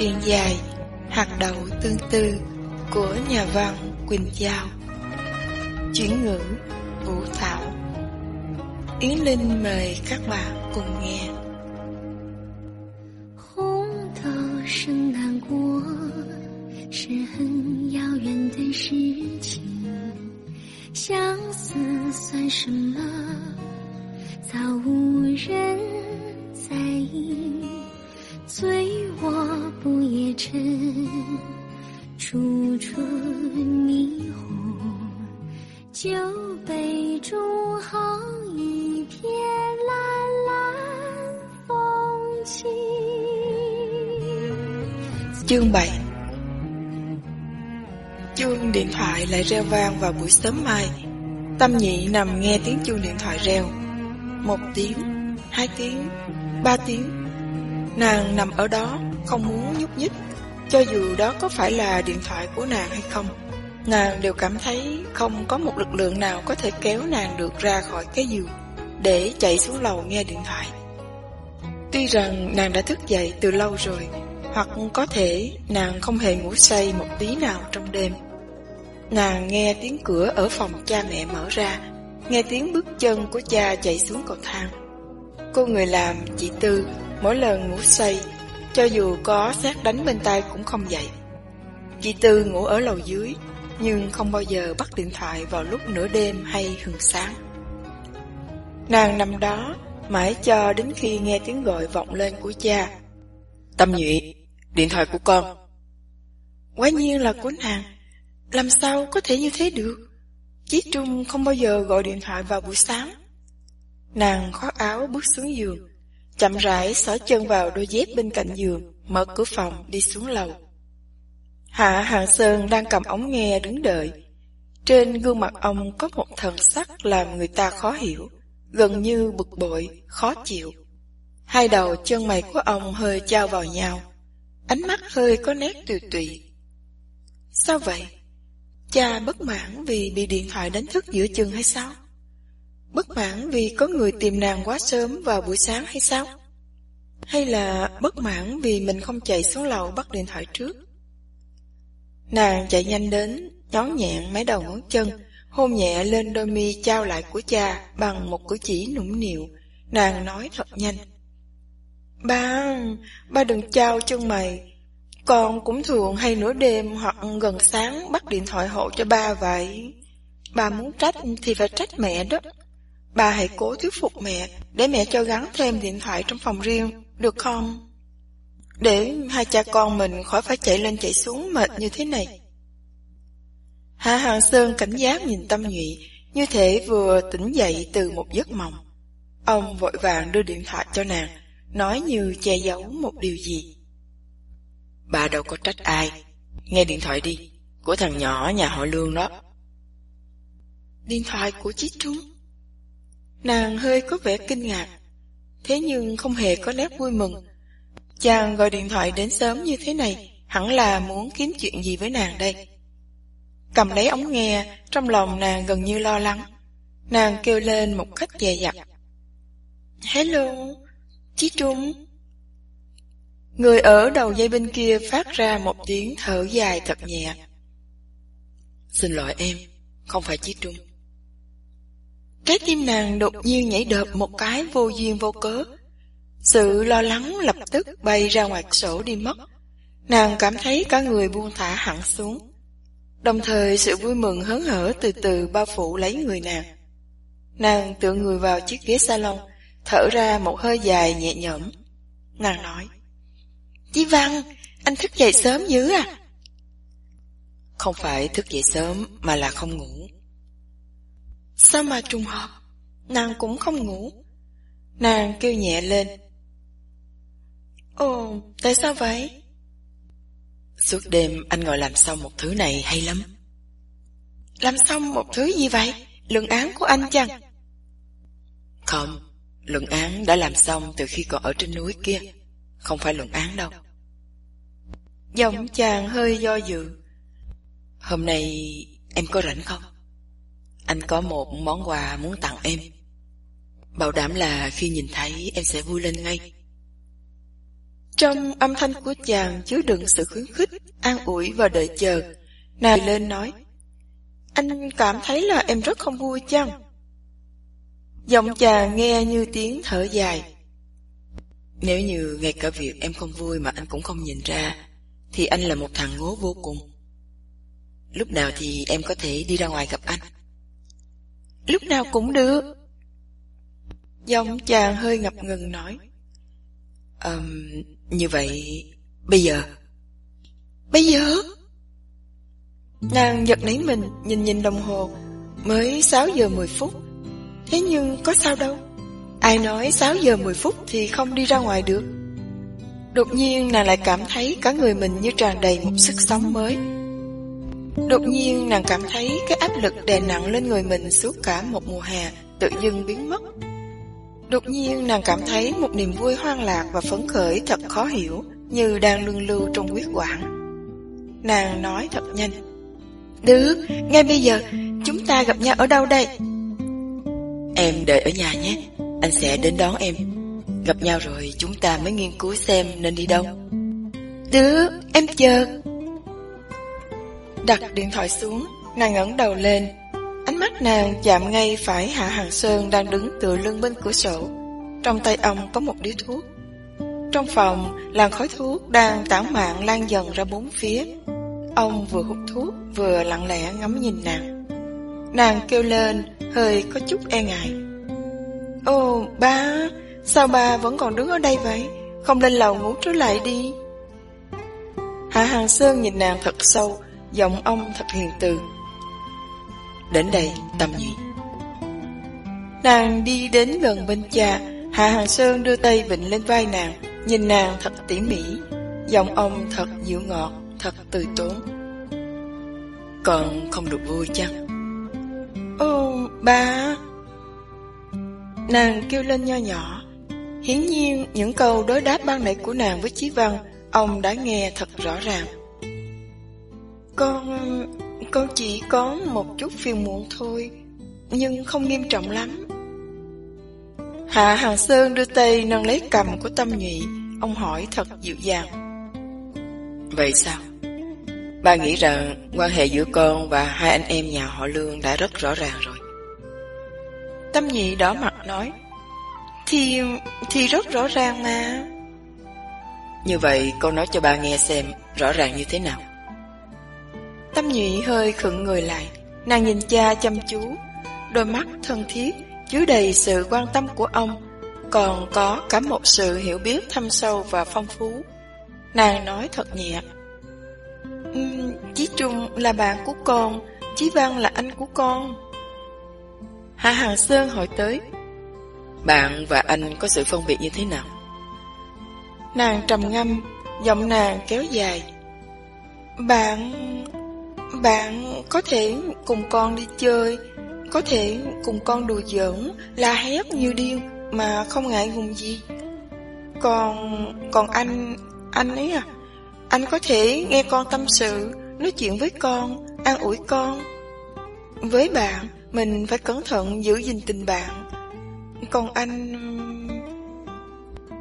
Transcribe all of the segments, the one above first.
truyện dài Hạt đậu tương tư của nhà văn Quỳnh Giao. Chuyển ngữ Vũ Thảo. Yến Linh mời các bạn cùng nghe. Reo vang vào buổi sớm mai. Tâm nhị nằm nghe tiếng chuông điện thoại reo. Một tiếng, hai tiếng, ba tiếng. Nàng nằm ở đó, không muốn nhúc nhích Cho dù đó có phải là điện thoại của nàng hay không. Nàng đều cảm thấy không có một lực lượng nào có thể kéo nàng được ra khỏi cái giường Để chạy xuống lầu nghe điện thoại. Tuy rằng nàng đã thức dậy từ lâu rồi Hoặc có thể nàng không hề ngủ say một tí nào trong đêm. Nàng nghe tiếng cửa ở phòng cha mẹ mở ra Nghe tiếng bước chân của cha chạy xuống cầu thang. Cô người làm, chị Tư, mỗi lần ngủ say Cho dù có xét đánh bên tai cũng không dậy. Chị Tư ngủ ở lầu dưới Nhưng không bao giờ bắt điện thoại vào lúc nửa đêm hay hừng sáng. Nàng nằm đó Mãi cho đến khi nghe tiếng gọi vọng lên của cha. Tâm nhụy, điện thoại của con. Quá nhiên là của nàng. Làm sao có thể như thế được? Chí Trung không bao giờ gọi điện thoại vào buổi sáng. Nàng khoác áo bước xuống giường Chậm rãi xỏ chân vào đôi dép bên cạnh giường Mở cửa phòng đi xuống lầu. Hạ Hàng Sơn đang cầm ống nghe đứng đợi. Trên gương mặt ông có một thần sắc làm người ta khó hiểu Gần như bực bội, khó chịu. Hai đầu chân mày của ông hơi trao vào nhau Ánh mắt hơi có nét tùy tụy Sao vậy? Cha bất mãn vì bị điện thoại đánh thức giữa chừng hay sao? Bất mãn vì có người tìm nàng quá sớm vào buổi sáng hay sao? Hay là bất mãn vì mình không chạy xuống lầu bắt điện thoại trước? Nàng chạy nhanh đến, nhón nhẹn mấy đầu ngón chân, hôn nhẹ lên đôi mi trao lại của cha bằng một cử chỉ nũng nịu. Nàng nói thật nhanh. Ba, ba đừng trao chân mày. Con cũng thường hay nửa đêm hoặc gần sáng bắt điện thoại hộ cho ba vậy. Ba muốn trách thì phải trách mẹ đó. Ba hãy cố thuyết phục mẹ để mẹ cho gắn thêm điện thoại trong phòng riêng, được không? Để hai cha con mình khỏi phải chạy lên chạy xuống mệt như thế này. Hạ Hàng Sơn cảnh giác nhìn Tâm Nhụy, như thể vừa tỉnh dậy từ một giấc mộng. Ông vội vàng đưa điện thoại cho nàng, nói như che giấu một điều gì. Bà đâu có trách ai, nghe điện thoại đi, của thằng nhỏ nhà họ Lương đó. Điện thoại của Chí Trung. Nàng hơi có vẻ kinh ngạc, thế nhưng không hề có nét vui mừng. Chàng gọi điện thoại đến sớm như thế này, hẳn là muốn kiếm chuyện gì với nàng đây. Cầm lấy ống nghe, trong lòng nàng gần như lo lắng. Nàng kêu lên một cách dè dặt. Hello, Chí Trung. Người ở đầu dây bên kia phát ra một tiếng thở dài thật nhẹ. Xin lỗi em, không phải Chí Trung. Trái tim nàng đột nhiên nhảy đợp một cái vô duyên vô cớ. Sự lo lắng lập tức bay ra ngoài sổ đi mất. Nàng cảm thấy cả người buông thả hẳn xuống. Đồng thời sự vui mừng hớn hở từ từ bao phủ lấy người nàng. Nàng tựa người vào chiếc ghế salon, thở ra một hơi dài nhẹ nhõm. Nàng nói, Chí Văn, anh thức dậy sớm dữ à? Không phải thức dậy sớm mà là không ngủ. Sao mà trùng hợp, nàng cũng không ngủ. Nàng kêu nhẹ lên. Ồ, tại sao vậy? Suốt đêm anh ngồi làm xong một thứ này hay lắm. Làm xong một thứ gì vậy? Luận án của anh chăng? Không, luận án đã làm xong từ khi còn ở trên núi kia. Không phải luận án đâu. Giọng chàng hơi do dự. Hôm nay em có rảnh không? Anh có một món quà muốn tặng em. Bảo đảm là khi nhìn thấy em sẽ vui lên ngay. Trong âm thanh của chàng chứa đựng sự khuyến khích, an ủi và đợi chờ. Nàng lên nói, Anh cảm thấy là em rất không vui chăng? Giọng chàng nghe như tiếng thở dài. Nếu như ngay cả việc em không vui mà anh cũng không nhìn ra, thì anh là một thằng ngố vô cùng. Lúc nào thì em có thể đi ra ngoài gặp anh? Lúc nào cũng được. Giọng chàng hơi ngập ngừng nói. Um, như vậy, bây giờ? Bây giờ? Nàng giật nấy mình, nhìn nhìn đồng hồ, mới 6 giờ 10 phút. Thế nhưng có sao đâu? Ai nói 6 giờ 10 phút thì không đi ra ngoài được? Đột nhiên nàng lại cảm thấy cả người mình như tràn đầy một sức sống mới. Đột nhiên nàng cảm thấy cái áp lực đè nặng lên người mình suốt cả một mùa hè tự dưng biến mất. Đột nhiên nàng cảm thấy một niềm vui hoang lạc và phấn khởi thật khó hiểu, như đang luân lưu trong huyết quản. Nàng nói thật nhanh. Được, ngay bây giờ, chúng ta gặp nhau ở đâu đây? Em đợi ở nhà nhé, anh sẽ đến đón em. Gặp nhau rồi chúng ta mới nghiên cứu xem nên đi đâu. Được, em chờ. Đặt điện thoại xuống, nàng ngẩng đầu lên, Ánh mắt nàng chạm ngay phải Hạ Hàng Sơn đang đứng tựa lưng bên cửa sổ. Trong tay ông có một điếu thuốc. Trong phòng, làn khói thuốc đang tản mạn lan dần ra bốn phía. Ông vừa hút thuốc, vừa lặng lẽ ngắm nhìn nàng. Nàng kêu lên, hơi có chút e ngại. Ồ, ba, sao ba vẫn còn đứng ở đây vậy? Không lên lầu ngủ trở lại đi. Hạ Hàng Sơn nhìn nàng thật sâu, giọng ông thật hiền từ. Đến đây, tâm nhị. Nàng đi đến gần bên cha, Hạ Hàng Sơn đưa tay vịnh lên vai nàng, nhìn nàng thật tỉ mỉ, giọng ông thật dịu ngọt, thật từ tốn. Còn không được vui chăng? Ô, ba! Nàng kêu lên nho nhỏ. Hiển nhiên, những câu đối đáp ban nãy của nàng với Chí Văn, ông đã nghe thật rõ ràng. Con... Con chỉ có một chút phiền muộn thôi Nhưng không nghiêm trọng lắm Hạ Hàng Sơn đưa tay nâng lấy cầm của tâm nhụy Ông hỏi thật dịu dàng Vậy sao? Ba nghĩ rằng quan hệ giữa con và hai anh em nhà họ Lương đã rất rõ ràng rồi Tâm nhị đỏ mặt nói Thì... thì rất rõ ràng mà Như vậy con nói cho ba nghe xem rõ ràng như thế nào Tâm nhụy hơi khựng người lại, nàng nhìn cha chăm chú, đôi mắt thân thiết, chứa đầy sự quan tâm của ông, còn có cả một sự hiểu biết thâm sâu và phong phú. Nàng nói thật nhẹ. Um, Chí Trung là bạn của con, Chí Văn là anh của con. Hạ Hàng Sơn hỏi tới, bạn và anh có sự phân biệt như thế nào? Nàng trầm ngâm, giọng nàng kéo dài. Bạn... Bạn có thể cùng con đi chơi, có thể cùng con đùa giỡn, la hét như điên mà không ngại ngùng gì. Còn, còn anh, anh ấy à, anh có thể nghe con tâm sự, nói chuyện với con, an ủi con. Với bạn, mình phải cẩn thận giữ gìn tình bạn. Còn anh...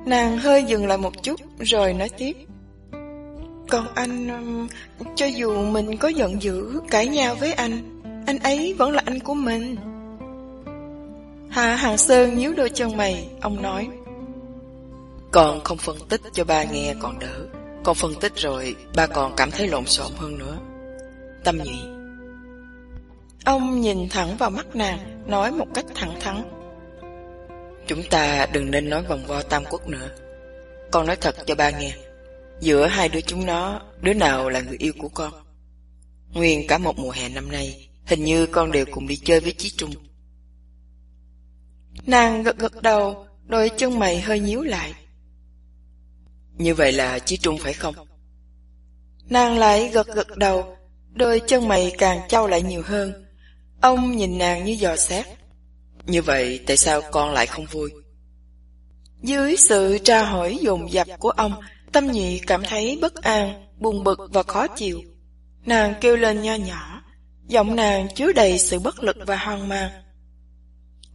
Nàng hơi dừng lại một chút rồi nói tiếp. Còn anh, cho dù mình có giận dữ, cãi nhau với anh, anh ấy vẫn là anh của mình. Hạ Hàng Sơn nhíu đôi chân mày, ông nói. Con không phân tích cho ba nghe còn đỡ. Con phân tích rồi, ba còn cảm thấy lộn xộn hơn nữa. Tâm nhị. Ông nhìn thẳng vào mắt nàng, nói một cách thẳng thắn. Chúng ta đừng nên nói vòng vo tam quốc nữa. Con nói thật cho ba nghe. Giữa hai đứa chúng nó, đứa nào là người yêu của con? Nguyên cả một mùa hè năm nay, hình như con đều cùng đi chơi với Chí Trung. Nàng gật gật đầu, đôi chân mày hơi nhíu lại. Như vậy là Chí Trung phải không? Nàng lại gật gật đầu, đôi chân mày càng trao lại nhiều hơn. Ông nhìn nàng như dò xét. Như vậy tại sao con lại không vui? Dưới sự tra hỏi dồn dập của ông, Tâm nhị cảm thấy bất an, buồn bực và khó chịu. Nàng kêu lên nho nhỏ, giọng nàng chứa đầy sự bất lực và hoang mang.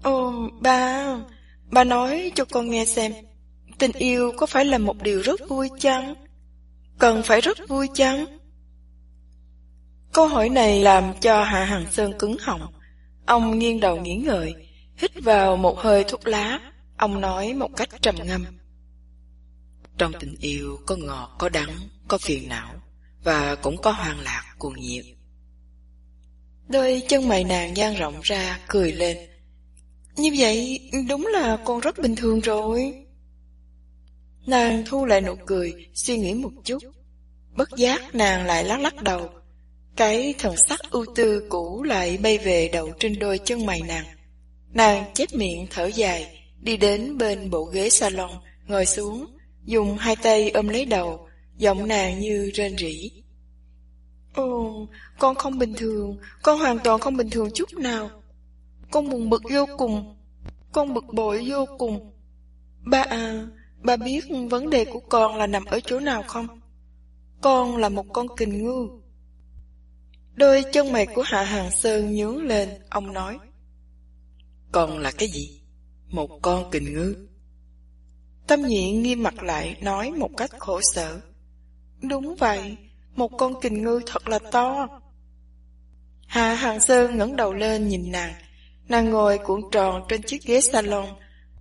Ô, ba, ba nói cho con nghe xem, tình yêu có phải là một điều rất vui chăng? Cần phải rất vui chăng? Câu hỏi này làm cho Hạ Hằng Sơn cứng họng. Ông nghiêng đầu nghĩ ngợi, hít vào một hơi thuốc lá. Ông nói một cách trầm ngâm. Trong tình yêu có ngọt, có đắng, có phiền não, và cũng có hoang lạc, cuồng nhiệt. Đôi chân mày nàng dang rộng ra, cười lên. Như vậy, đúng là con rất bình thường rồi. Nàng thu lại nụ cười, suy nghĩ một chút. Bất giác nàng lại lắc lắc đầu. Cái thần sắc ưu tư cũ lại bay về đầu trên đôi chân mày nàng. Nàng chép miệng thở dài, đi đến bên bộ ghế salon, ngồi xuống, dùng hai tay ôm lấy đầu, giọng nàng như rên rỉ. Ồ, con không bình thường, con hoàn toàn không bình thường chút nào. Con buồn bực vô cùng, con bực bội vô cùng. Ba à, ba biết vấn đề của con là nằm ở chỗ nào không? Con là một con kình ngư. Đôi chân mày của Hạ Hàng Sơn nhướng lên, ông nói. Con là cái gì? Một con kình ngư. Tâm nhị nghiêm mặt lại nói một cách khổ sở. Đúng vậy, một con kình ngư thật là to. Hạ Hàng Sơn ngẩng đầu lên nhìn nàng. Nàng ngồi cuộn tròn trên chiếc ghế salon,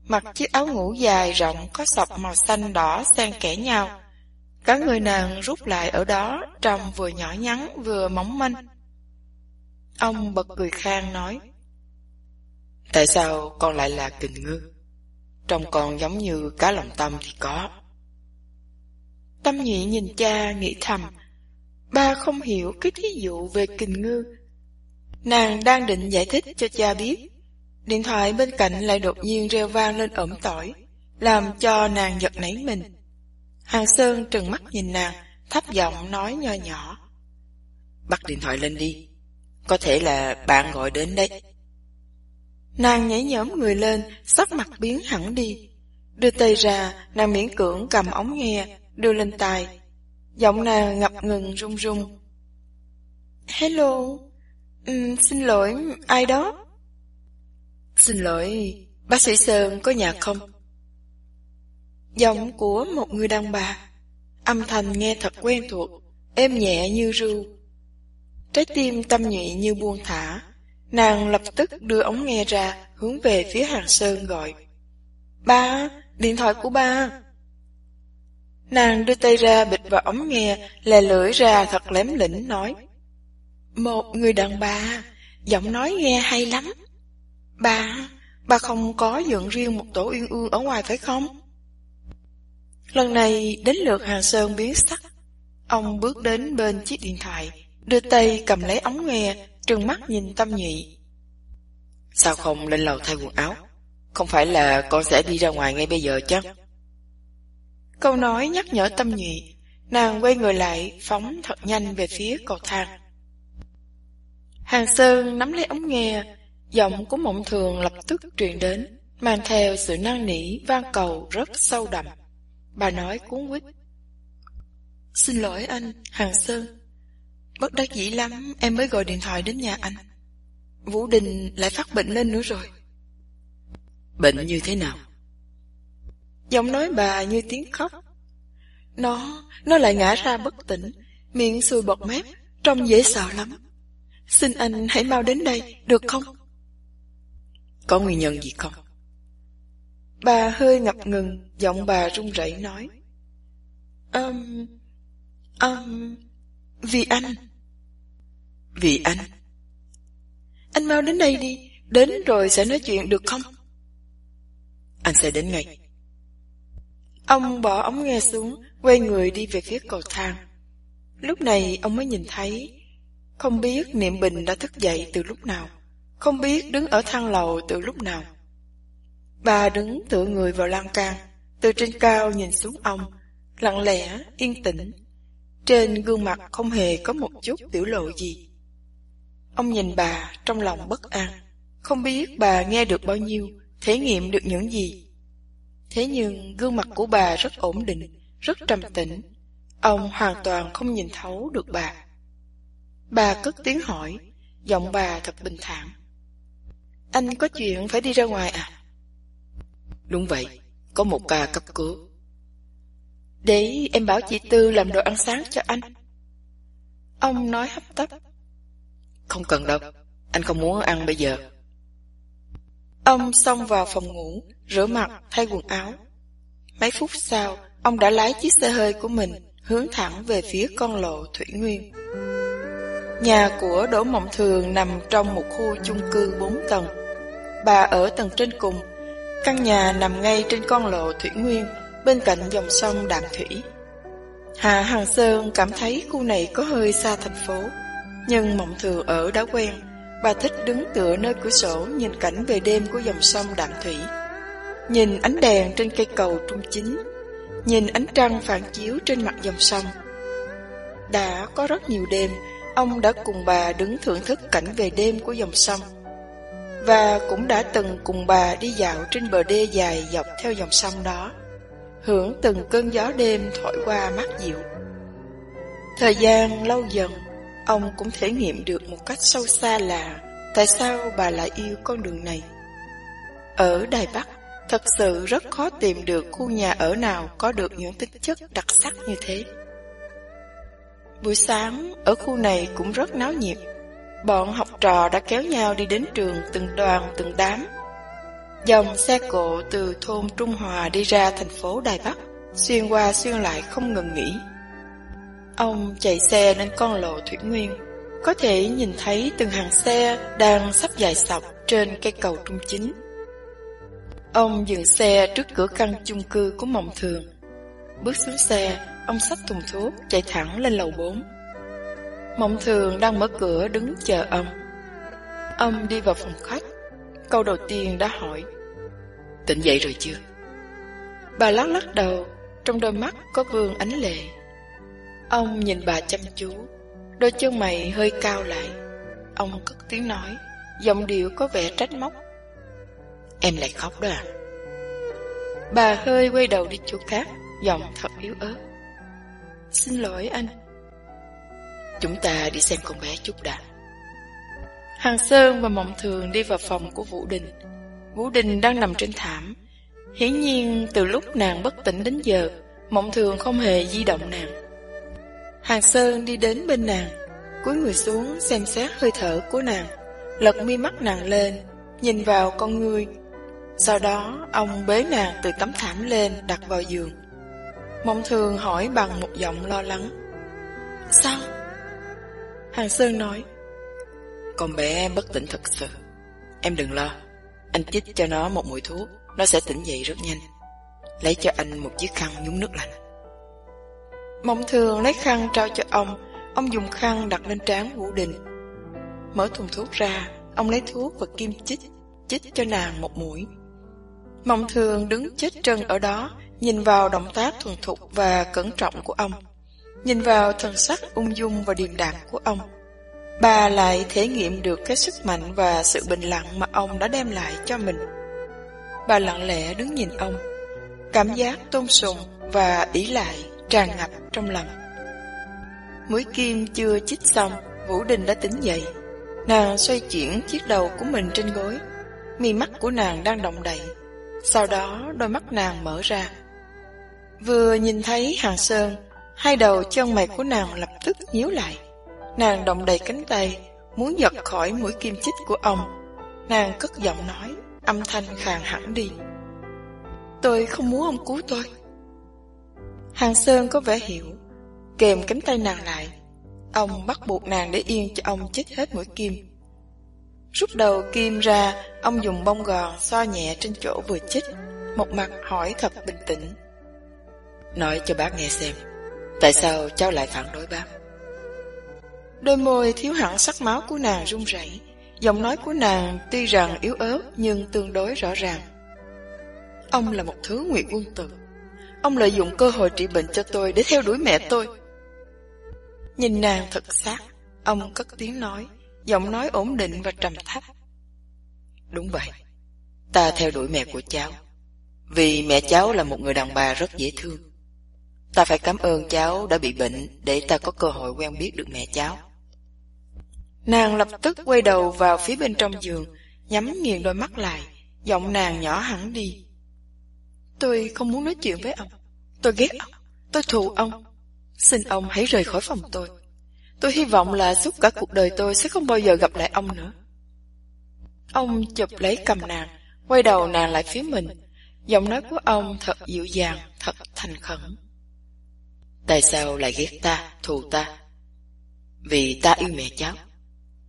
mặc chiếc áo ngủ dài rộng có sọc màu xanh đỏ xen kẽ nhau. Cả người nàng rút lại ở đó, trông vừa nhỏ nhắn vừa mỏng manh. Ông bật cười khang nói, Tại sao con lại là kình ngư? Trông con giống như cá lòng tâm thì có. Tâm nhị nhìn cha nghĩ thầm, ba không hiểu cái thí dụ về kình ngư. Nàng đang định giải thích cho cha biết. Điện thoại bên cạnh lại đột nhiên reo vang lên ẩm tỏi, làm cho nàng giật nảy mình. Hàng Sơn trừng mắt nhìn nàng, thấp giọng nói nho nhỏ. Bắt điện thoại lên đi, có thể là bạn gọi đến đấy. Nàng nhảy nhõm người lên, sắc mặt biến hẳn đi. Đưa tay ra, nàng miễn cưỡng cầm ống nghe, đưa lên tai. Giọng nàng ngập ngừng run run. Hello, um, xin lỗi, ai đó? Xin lỗi, bác sĩ Sơn có nhà không? Giọng của một người đàn bà, âm thanh nghe thật quen thuộc, êm nhẹ như ru. Trái tim tâm nhụy như buông thả, nàng lập tức đưa ống nghe ra, hướng về phía hàng sơn gọi. Ba, điện thoại của ba. Nàng đưa tay ra bịch vào ống nghe, lè lưỡi ra thật lém lĩnh nói. Một người đàn bà, giọng nói nghe hay lắm. Ba, ba không có dựng riêng một tổ uyên ương ở ngoài phải không? Lần này đến lượt Hàng Sơn biến sắc. Ông bước đến bên chiếc điện thoại, đưa tay cầm lấy ống nghe, trừng mắt nhìn tâm nhị. Sao không lên lầu thay quần áo? Không phải là con sẽ đi ra ngoài ngay bây giờ chứ? Câu nói nhắc nhở tâm nhị, nàng quay người lại, phóng thật nhanh về phía cầu thang. Hàng Sơn nắm lấy ống nghe, giọng của mộng thường lập tức truyền đến, mang theo sự năn nỉ van cầu rất sâu đậm. Bà nói cuốn quýt. Xin lỗi anh, Hàng Sơn. Bất đắc dĩ lắm, em mới gọi điện thoại đến nhà anh. Vũ Đình lại phát bệnh lên nữa rồi. Bệnh như thế nào? Giọng nói bà như tiếng khóc. Nó, nó lại ngã ra bất tỉnh, miệng sùi bọt mép, trông dễ sợ lắm. Xin anh hãy mau đến đây, được không? Có nguyên nhân gì không? Bà hơi ngập ngừng, giọng bà run rẩy nói. Um, um, vì anh. Vì anh? Anh mau đến đây đi, đến rồi sẽ nói chuyện được không? Anh sẽ đến ngay. Ông bỏ ống nghe xuống, quay người đi về phía cầu thang. Lúc này ông mới nhìn thấy, không biết Niệm Bình đã thức dậy từ lúc nào, không biết đứng ở thang lầu từ lúc nào. Bà đứng tựa người vào lan can, từ trên cao nhìn xuống ông, lặng lẽ, yên tĩnh. Trên gương mặt không hề có một chút biểu lộ gì. Ông nhìn bà trong lòng bất an, không biết bà nghe được bao nhiêu, thể nghiệm được những gì. Thế nhưng gương mặt của bà rất ổn định, rất trầm tĩnh. Ông hoàn toàn không nhìn thấu được bà. Bà cất tiếng hỏi, giọng bà thật bình thản. Anh có chuyện phải đi ra ngoài à? Đúng vậy, Có một ca cấp cứu. Để em bảo chị Tư làm đồ ăn sáng cho anh. Ông nói hấp tấp. Không cần đâu, anh không muốn ăn bây giờ. Ông xông vào phòng ngủ, rửa mặt, thay quần áo. Mấy phút sau, ông đã lái chiếc xe hơi của mình hướng thẳng về phía con lộ Thủy Nguyên. Nhà của Đỗ Mộng Thường nằm trong một khu chung cư 4 tầng. Bà ở tầng trên cùng, căn nhà nằm ngay trên con lộ Thủy Nguyên, bên cạnh dòng sông Đạm Thủy. Hạ Hằng Sơn cảm thấy khu này có hơi xa thành phố, nhưng Mộng Thường ở đã quen, bà thích đứng tựa nơi cửa sổ nhìn cảnh về đêm của dòng sông Đạm Thủy. Nhìn ánh đèn trên cây cầu trung chính, nhìn ánh trăng phản chiếu trên mặt dòng sông. Đã có rất nhiều đêm, ông đã cùng bà đứng thưởng thức cảnh về đêm của dòng sông. Và cũng đã từng cùng bà đi dạo trên bờ đê dài dọc theo dòng sông đó, hưởng từng cơn gió đêm thổi qua mát dịu. Thời gian lâu dần, ông cũng thể nghiệm được một cách sâu xa là tại sao bà lại yêu con đường này. Ở Đài Bắc, thật sự rất khó tìm được khu nhà ở nào có được những tính chất đặc sắc như thế. Buổi sáng, ở khu này cũng rất náo nhiệt. Bọn học trò đã kéo nhau đi đến trường từng đoàn từng đám. Dòng xe cộ từ thôn Trung Hòa đi ra thành phố Đài Bắc, xuyên qua xuyên lại không ngừng nghỉ. Ông chạy xe lên con lộ Thủy Nguyên, có thể nhìn thấy từng hàng xe đang sắp dài sọc trên cây cầu trung chính. Ông dừng xe trước cửa căn chung cư của Mộng Thường. Bước xuống xe, ông xách thùng thuốc chạy thẳng lên lầu 4. Mộng Thường đang mở cửa đứng chờ ông. Ông đi vào phòng khách. Câu đầu tiên đã hỏi. Tỉnh dậy rồi chưa? Bà lắc lắc đầu, trong đôi mắt có vương ánh lệ. Ông nhìn bà chăm chú, đôi chân mày hơi cao lại. Ông cất tiếng nói, giọng điệu có vẻ trách móc. Em lại khóc đó à? Bà hơi quay đầu đi chỗ khác, giọng thật yếu ớt. Xin lỗi anh. Chúng ta đi xem con bé chút đã. Hàng Sơn và Mộng Thường đi vào phòng của Vũ Đình. Vũ Đình đang nằm trên thảm. Hiển nhiên từ lúc nàng bất tỉnh đến giờ, Mộng Thường không hề di động nàng. Hàng Sơn đi đến bên nàng, cúi người xuống xem xét hơi thở của nàng, lật mi mắt nàng lên, nhìn vào con ngươi. Sau đó, ông bế nàng từ tấm thảm lên đặt vào giường. Mộng Thường hỏi bằng một giọng lo lắng. Sao? Hàng Sơn nói. Con bé bất tỉnh thật sự. Em đừng lo. Anh chích cho nó một mũi thuốc, nó sẽ tỉnh dậy rất nhanh. Lấy cho anh một chiếc khăn nhúng nước lạnh. Mộng thường lấy khăn trao cho ông, ông dùng khăn đặt lên trán Vũ Đình. Mở thùng thuốc ra, ông lấy thuốc và kim chích, chích cho nàng một mũi. Mộng thường đứng chết chân ở đó, nhìn vào động tác thuần thục và cẩn trọng của ông. Nhìn vào thần sắc ung dung và điềm đạm của ông. Bà lại thể nghiệm được cái sức mạnh và sự bình lặng mà ông đã đem lại cho mình. Bà lặng lẽ đứng nhìn ông, cảm giác tôn sùng và ý lại tràn ngập trong lòng. Mũi kim chưa chích xong, Vũ Đình đã tỉnh dậy. Nàng xoay chuyển chiếc đầu của mình trên gối, mi mắt của nàng đang động đậy. Sau đó đôi mắt nàng mở ra. Vừa nhìn thấy Hàng Sơn, hai đầu chân mày của nàng lập tức nhíu lại. Nàng động đầy cánh tay, muốn giật khỏi mũi kim chích của ông. Nàng cất giọng nói, âm thanh khàn hẳn đi. Tôi không muốn ông cứu tôi. Hàng Sơn có vẻ hiểu, kèm cánh tay nàng lại. Ông bắt buộc nàng để yên cho ông chích hết mũi kim. Rút đầu kim ra, ông dùng bông gòn xoa nhẹ trên chỗ vừa chích, một mặt hỏi thật bình tĩnh. Nói cho bác nghe xem, tại sao cháu lại phản đối bác? Đôi môi thiếu hẳn sắc máu của nàng run rẩy, giọng nói của nàng tuy rằng yếu ớt nhưng tương đối rõ ràng. Ông là một thứ nguyện quân tử. Ông lợi dụng cơ hội trị bệnh cho tôi để theo đuổi mẹ tôi. Nhìn nàng thật sát, ông cất tiếng nói, giọng nói ổn định và trầm thấp. Đúng vậy, ta theo đuổi mẹ của cháu, vì mẹ cháu là một người đàn bà rất dễ thương. Ta phải cảm ơn cháu đã bị bệnh để ta có cơ hội quen biết được mẹ cháu. Nàng lập tức quay đầu vào phía bên trong giường, nhắm nghiền đôi mắt lại, giọng nàng nhỏ hẳn đi. Tôi không muốn nói chuyện với ông. Tôi ghét ông. Tôi thù ông. Xin ông hãy rời khỏi phòng tôi. Tôi hy vọng là suốt cả cuộc đời tôi sẽ không bao giờ gặp lại ông nữa. Ông chụp lấy cầm nàng, quay đầu nàng lại phía mình. Giọng nói của ông thật dịu dàng, thật thành khẩn. Tại sao lại ghét ta, thù ta? Vì ta yêu mẹ cháu.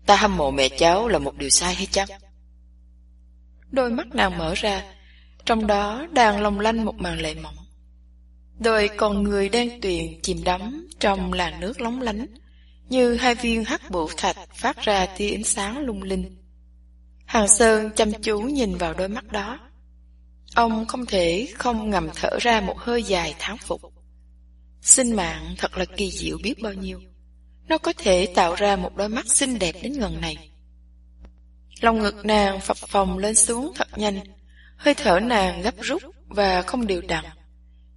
Ta hâm mộ mẹ cháu là một điều sai hay chăng? Đôi mắt nàng mở ra, trong đó đang long lanh một màn lệ mỏng. Đôi con người đang tuyền chìm đắm trong làn nước lóng lánh, như hai viên hắc bụ thạch phát ra tia ánh sáng lung linh. Hàng Sơn chăm chú nhìn vào đôi mắt đó. Ông không thể không ngầm thở ra một hơi dài thán phục. Sinh mạng thật là kỳ diệu biết bao nhiêu. Nó có thể tạo ra một đôi mắt xinh đẹp đến ngần này. Lòng ngực nàng phập phồng lên xuống thật nhanh, hơi thở nàng gấp rút và không đều đặn.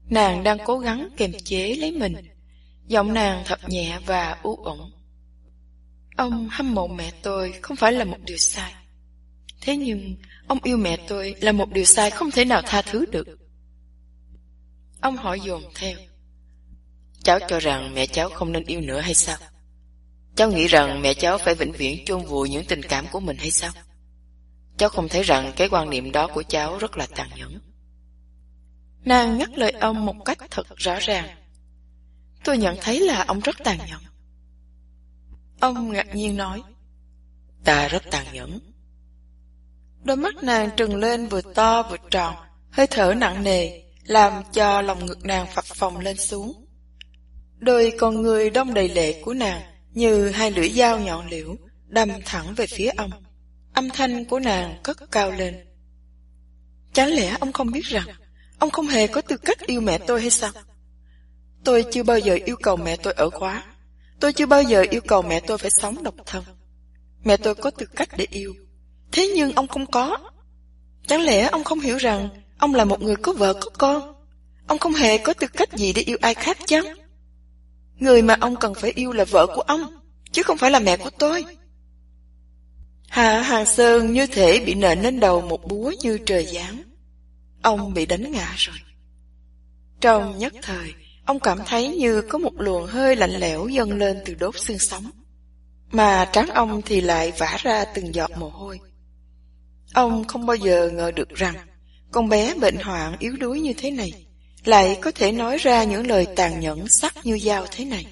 Nàng đang cố gắng kiềm chế lấy mình, giọng nàng thật nhẹ và u uẩn. Ông hâm mộ mẹ tôi không phải là một điều sai. Thế nhưng, ông yêu mẹ tôi là một điều sai không thể nào tha thứ được. Ông hỏi dồn theo. Cháu cho rằng mẹ cháu không nên yêu nữa hay sao? Cháu nghĩ rằng mẹ cháu phải vĩnh viễn chôn vùi những tình cảm của mình hay sao? Cháu không thấy rằng cái quan niệm đó của cháu rất là tàn nhẫn. Nàng ngắt lời ông một cách thật rõ ràng. Tôi nhận thấy là ông rất tàn nhẫn. Ông ngạc nhiên nói. Ta rất tàn nhẫn. Đôi mắt nàng trừng lên vừa to vừa tròn, hơi thở nặng nề, làm cho lòng ngực nàng phập phồng lên xuống. Đôi con người đông đầy lệ của nàng như hai lưỡi dao nhọn liễu đâm thẳng về phía ông. Âm thanh của nàng cất cao lên. Chẳng lẽ ông không biết rằng ông không hề có tư cách yêu mẹ tôi hay sao? Tôi chưa bao giờ yêu cầu mẹ tôi ở khóa. Tôi chưa bao giờ yêu cầu mẹ tôi phải sống độc thân. Mẹ tôi có tư cách để yêu. Thế nhưng ông không có. Chẳng lẽ ông không hiểu rằng ông là một người có vợ, có con? Ông không hề có tư cách gì để yêu ai khác chăng? Người mà ông cần phải yêu là vợ của ông, chứ không phải là mẹ của tôi. Hạ Hàng Sơn như thể bị nện lên đầu một búa như trời giáng. Ông bị đánh ngã rồi. Trong nhất thời, ông cảm thấy như có một luồng hơi lạnh lẽo dâng lên từ đốt xương sống. Mà trán ông thì lại vã ra từng giọt mồ hôi. Ông không bao giờ ngờ được rằng con bé bệnh hoạn yếu đuối như thế này lại có thể nói ra những lời tàn nhẫn sắc như dao thế này.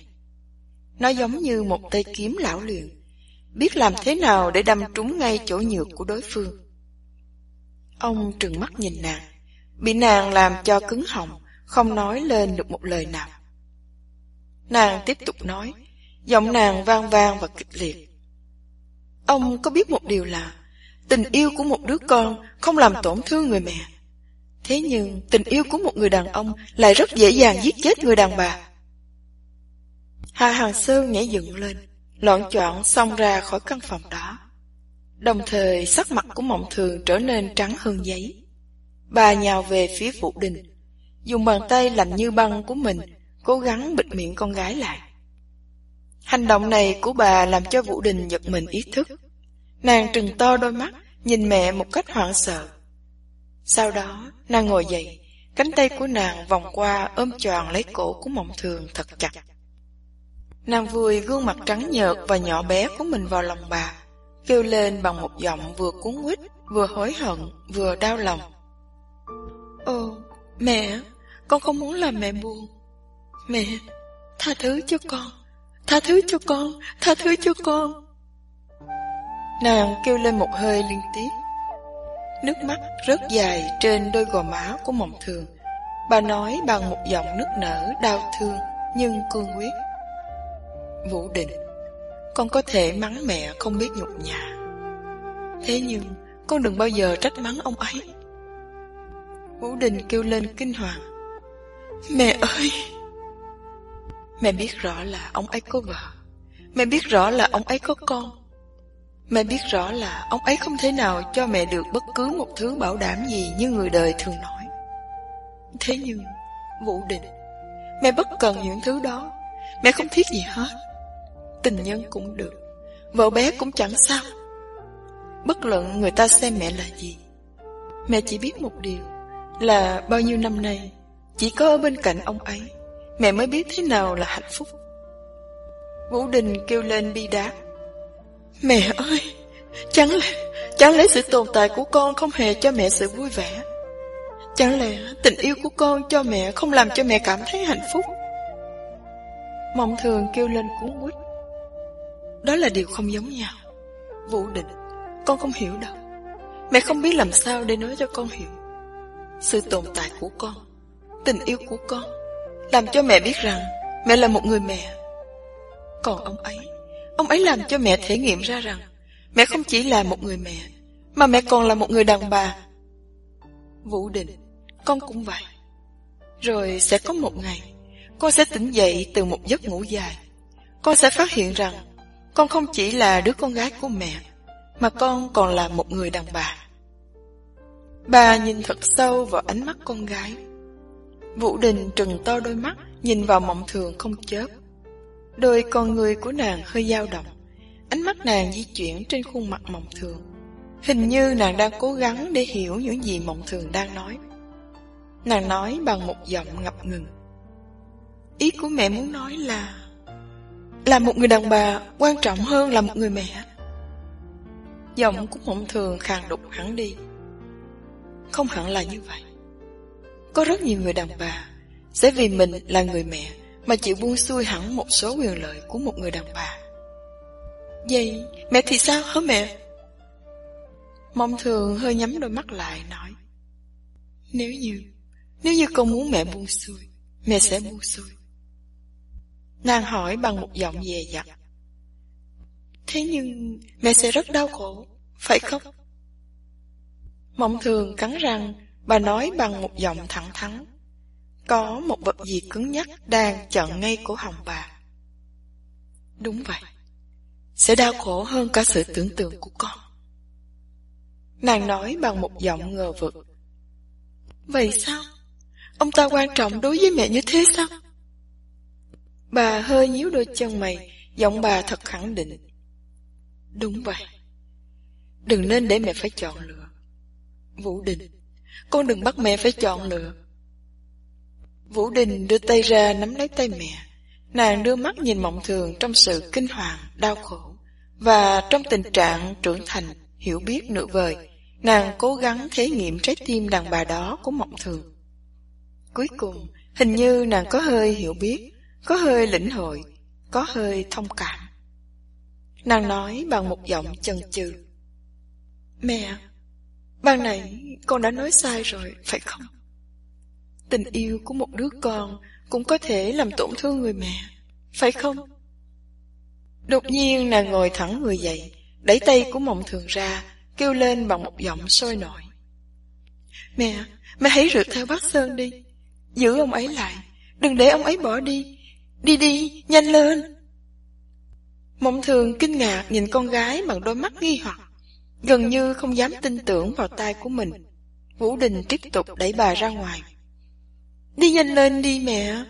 Nó giống như một tay kiếm lão luyện, biết làm thế nào để đâm trúng ngay chỗ nhược của đối phương. Ông trừng mắt nhìn nàng, bị nàng làm cho cứng họng, không nói lên được một lời nào. Nàng tiếp tục nói, giọng nàng vang vang và kịch liệt. Ông có biết một điều là, tình yêu của một đứa con không làm tổn thương người mẹ, Thế nhưng tình yêu của một người đàn ông lại rất dễ dàng giết chết người đàn bà. Hà Hàng Sơn nhảy dựng lên, loạn choạng xông ra khỏi căn phòng đó. Đồng thời sắc mặt của mộng thường trở nên trắng hơn giấy. Bà nhào về phía Vũ Đình, dùng bàn tay lạnh như băng của mình cố gắng bịt miệng con gái lại. Hành động này của bà làm cho Vũ Đình giật mình ý thức. Nàng trừng to đôi mắt, nhìn mẹ một cách hoảng sợ. Sau đó, nàng ngồi dậy, cánh tay của nàng vòng qua ôm tròn lấy cổ của mộng thường thật chặt. Nàng vùi gương mặt trắng nhợt và nhỏ bé của mình vào lòng bà, kêu lên bằng một giọng vừa cuốn quýt, vừa hối hận, vừa đau lòng. Ồ, mẹ, con không muốn làm mẹ buồn. Mẹ, tha thứ cho con, tha thứ cho con, tha thứ cho con. Nàng kêu lên một hơi liên tiếp. Nước mắt rớt dài trên đôi gò má của mộng thường. Bà nói bằng một giọng nức nở đau thương nhưng cương quyết. Vũ Định, con có thể mắng mẹ không biết nhục nhã. Thế nhưng con đừng bao giờ trách mắng ông ấy. Vũ Đình kêu lên kinh hoàng. Mẹ ơi! Mẹ biết rõ là ông ấy có vợ. Mẹ biết rõ là ông ấy có con. Mẹ biết rõ là ông ấy không thể nào cho mẹ được bất cứ một thứ bảo đảm gì như người đời thường nói. Thế nhưng, Vũ Định, mẹ bất cần những thứ đó. Mẹ không thiết gì hết. Tình nhân cũng được, vợ bé cũng chẳng sao. Bất luận người ta xem mẹ là gì. Mẹ chỉ biết một điều, Là bao nhiêu năm nay, chỉ có ở bên cạnh ông ấy, mẹ mới biết thế nào là hạnh phúc. Vũ Đình kêu lên bi đát. Mẹ ơi, chẳng lẽ, chẳng lẽ sự tồn tại của con không hề cho mẹ sự vui vẻ? Chẳng lẽ tình yêu của con cho mẹ không làm cho mẹ cảm thấy hạnh phúc? Mộng thường kêu lên cuốn quýt. Đó là điều không giống nhau. Vũ Định, con không hiểu đâu. Mẹ không biết làm sao để nói cho con hiểu. Sự tồn tại của con, tình yêu của con, làm cho mẹ biết rằng mẹ là một người mẹ. Còn ông ấy, ông ấy làm cho mẹ thể nghiệm ra rằng mẹ không chỉ là một người mẹ, mà mẹ còn là một người đàn bà. Vũ đình con cũng vậy. Rồi sẽ có một ngày, con sẽ tỉnh dậy từ một giấc ngủ dài. Con sẽ phát hiện rằng con không chỉ là đứa con gái của mẹ, mà con còn là một người đàn bà. Bà nhìn thật sâu vào ánh mắt con gái. Vũ Đình trừng to đôi mắt, nhìn vào mộng thường không chớp. Đôi con người của nàng hơi dao động. Ánh mắt nàng di chuyển trên khuôn mặt mộng thường. Hình như nàng đang cố gắng để hiểu những gì mộng thường đang nói. Nàng nói bằng một giọng ngập ngừng. Ý của mẹ muốn nói là Là một người đàn bà quan trọng hơn là một người mẹ Giọng của mộng thường khàn đục hẳn đi Không hẳn là như vậy Có rất nhiều người đàn bà Sẽ vì mình là người mẹ mà chịu buông xuôi hẳn một số quyền lợi của một người đàn bà Vậy mẹ thì sao hả mẹ Mộng thường hơi nhắm đôi mắt lại nói Nếu như Nếu như con muốn mẹ buông xuôi Mẹ sẽ buông xuôi Nàng hỏi bằng một giọng dè dặt. Thế nhưng mẹ sẽ rất đau khổ, phải không? Mộng thường cắn răng, bà nói bằng một giọng thẳng thắn. Có một vật gì cứng nhắc đang chặn ngay cổ họng bà. Đúng vậy, sẽ đau khổ hơn cả sự tưởng tượng của con. Nàng nói bằng một giọng ngờ vực. Vậy sao? Ông ta quan trọng đối với mẹ như thế sao? Bà hơi nhíu đôi chân mày, giọng bà thật khẳng định. Đúng vậy. Đừng nên để mẹ phải chọn lựa. Vũ Đình, con đừng bắt mẹ phải chọn lựa. Vũ Đình đưa tay ra nắm lấy tay mẹ. Nàng đưa mắt nhìn mộng thường trong sự kinh hoàng, đau khổ. Và trong tình trạng trưởng thành, hiểu biết nửa vời, nàng cố gắng thể nghiệm trái tim đàn bà đó của mộng thường. Cuối cùng, hình như nàng có hơi hiểu biết có hơi lĩnh hội, có hơi thông cảm. Nàng nói bằng một giọng chần chừ. Mẹ, ban nãy con đã nói sai rồi, phải không? Tình yêu của một đứa con cũng có thể làm tổn thương người mẹ, phải không? Đột nhiên nàng ngồi thẳng người dậy, đẩy tay của mộng thường ra, kêu lên bằng một giọng sôi nổi. Mẹ, mẹ hãy rượt theo bác Sơn đi, giữ ông ấy lại, đừng để ông ấy bỏ đi, Đi đi, nhanh lên. Mộng thường kinh ngạc nhìn con gái bằng đôi mắt nghi hoặc, gần như không dám tin tưởng vào tai của mình. Vũ Đình tiếp tục đẩy bà ra ngoài. Đi nhanh lên đi mẹ.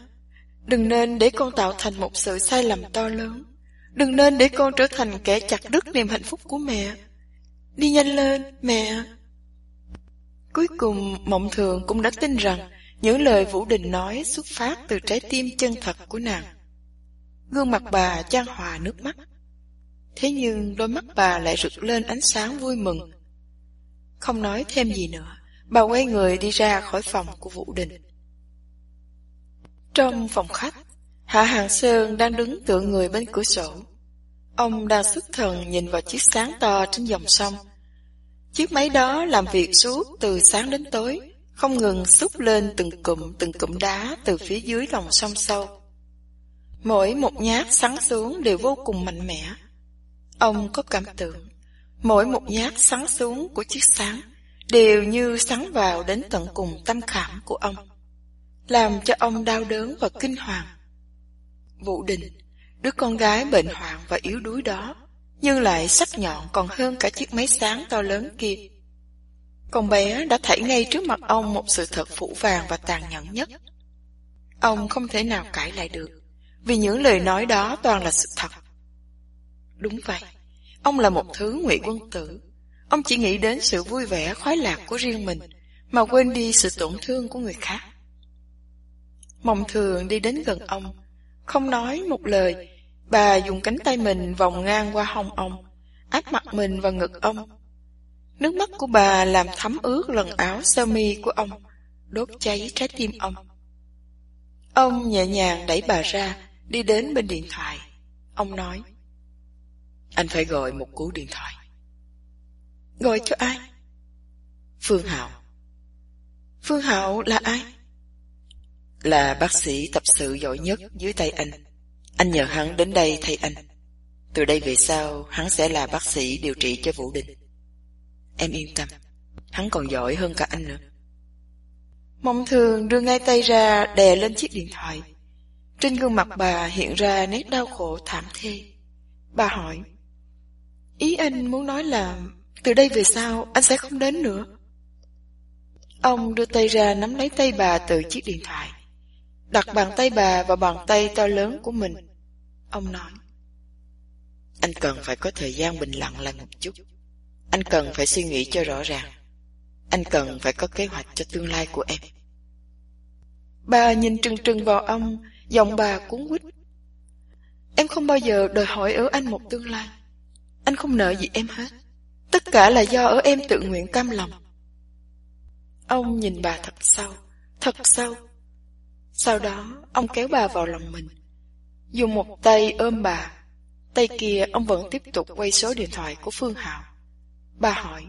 Đừng nên để con tạo thành một sự sai lầm to lớn. Đừng nên để con trở thành kẻ chặt đứt niềm hạnh phúc của mẹ. Đi nhanh lên, mẹ. Cuối cùng, Mộng Thường cũng đã tin rằng những lời Vũ Đình nói xuất phát từ trái tim chân thật của nàng. Gương mặt bà trang hòa nước mắt. Thế nhưng đôi mắt bà lại rực lên ánh sáng vui mừng. Không nói thêm gì nữa, bà quay người đi ra khỏi phòng của Vũ Đình. Trong phòng khách, Hạ Hàng Sơn đang đứng tựa người bên cửa sổ. Ông đang xuất thần nhìn vào chiếc sáng to trên dòng sông. Chiếc máy đó làm việc suốt từ sáng đến tối, không ngừng xúc lên từng cụm từng cụm đá từ phía dưới lòng sông sâu. Mỗi một nhát sắn xuống đều vô cùng mạnh mẽ. Ông có cảm tưởng, mỗi một nhát sắn xuống của chiếc sáng đều như sắn vào đến tận cùng tâm khảm của ông, làm cho ông đau đớn và kinh hoàng. Vũ Đình, đứa con gái bệnh hoạn và yếu đuối đó, nhưng lại sắc nhọn còn hơn cả chiếc máy sáng to lớn kia. Con bé đã thảy ngay trước mặt ông một sự thật phủ vàng và tàn nhẫn nhất. Ông không thể nào cãi lại được, vì những lời nói đó toàn là sự thật. Đúng vậy, ông là một thứ ngụy quân tử. Ông chỉ nghĩ đến sự vui vẻ khoái lạc của riêng mình, mà quên đi sự tổn thương của người khác. Mộng thường đi đến gần ông, không nói một lời, bà dùng cánh tay mình vòng ngang qua hông ông, áp mặt mình vào ngực ông. Nước mắt của bà làm thấm ướt lần áo sơ mi của ông, đốt cháy trái tim ông. Ông nhẹ nhàng đẩy bà ra, đi đến bên điện thoại. Ông nói, Anh phải gọi một cú điện thoại. Gọi cho ai? Phương Hạo. Phương Hạo là ai? Là bác sĩ tập sự giỏi nhất dưới tay anh. Anh nhờ hắn đến đây thay anh. Từ đây về sau, hắn sẽ là bác sĩ điều trị cho Vũ Đình. Em yên tâm, hắn còn giỏi hơn cả anh nữa. Mong thường đưa ngay tay ra đè lên chiếc điện thoại. Trên gương mặt bà hiện ra nét đau khổ thảm thê. Bà hỏi, ý anh muốn nói là từ đây về sau anh sẽ không đến nữa. Ông đưa tay ra nắm lấy tay bà từ chiếc điện thoại. Đặt bàn tay bà vào bàn tay to lớn của mình. Ông nói, anh cần phải có thời gian bình lặng lại một chút. Anh cần phải suy nghĩ cho rõ ràng. Anh cần phải có kế hoạch cho tương lai của em. Bà nhìn trừng trừng vào ông, giọng bà cuốn quýt. Em không bao giờ đòi hỏi ở anh một tương lai. Anh không nợ gì em hết. Tất cả là do ở em tự nguyện cam lòng. Ông nhìn bà thật sâu, thật sâu. Sau đó, ông kéo bà vào lòng mình. Dùng một tay ôm bà, tay kia ông vẫn tiếp tục quay số điện thoại của Phương Hạo. Bà hỏi,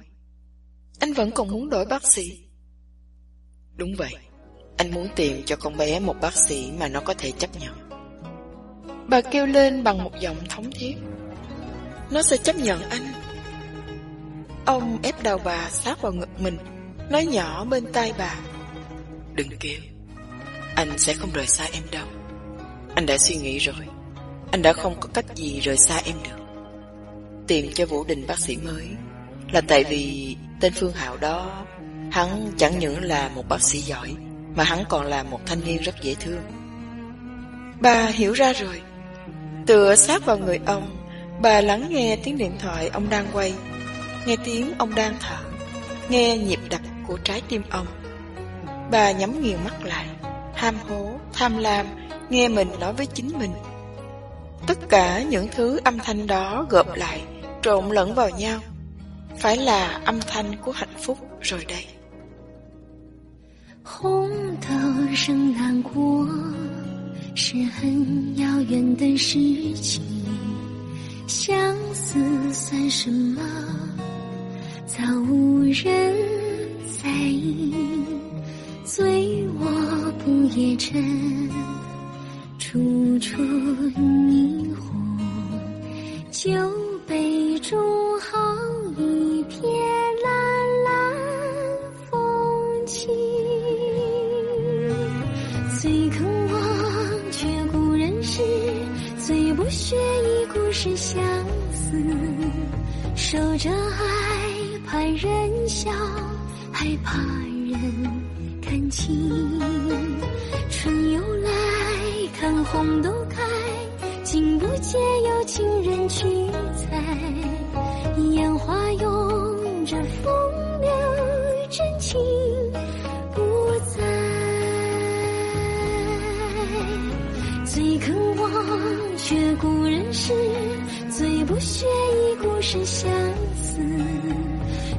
anh vẫn còn muốn đổi bác sĩ? Đúng vậy, anh muốn tìm cho con bé một bác sĩ mà nó có thể chấp nhận. Bà kêu lên bằng một giọng thống thiết. Nó sẽ chấp nhận anh. Ông ép đầu bà sát vào ngực mình, nói nhỏ bên tai bà. Đừng kêu, anh sẽ không rời xa em đâu. Anh đã suy nghĩ rồi, anh đã không có cách gì rời xa em được. Tìm cho Vũ Đình bác sĩ mới là tại vì tên Phương Hạo đó, hắn chẳng những là một bác sĩ giỏi, mà hắn còn là một thanh niên rất dễ thương. Bà hiểu ra rồi. Tựa sát vào người ông, bà lắng nghe tiếng điện thoại ông đang quay, nghe tiếng ông đang thở, nghe nhịp đập của trái tim ông. Bà nhắm nghiền mắt lại, ham hố, tham lam, nghe mình nói với chính mình. Tất cả những thứ âm thanh đó gộp lại, trộn lẫn vào nhau phải là âm thanh của hạnh phúc rồi đây. 红豆生南国是很遥远的事情，相思算什么？早无人在意。 醉卧不夜城，处处霓虹，酒杯中好。一片蓝蓝风景，最肯忘却故人时，最不屑一顾是相思。守着爱，怕人笑，还怕人看清。春又来，看红豆开，竟不见有情人去采。烟花拥着风流真情不在，最肯忘却故人时，最不屑一顾是相思。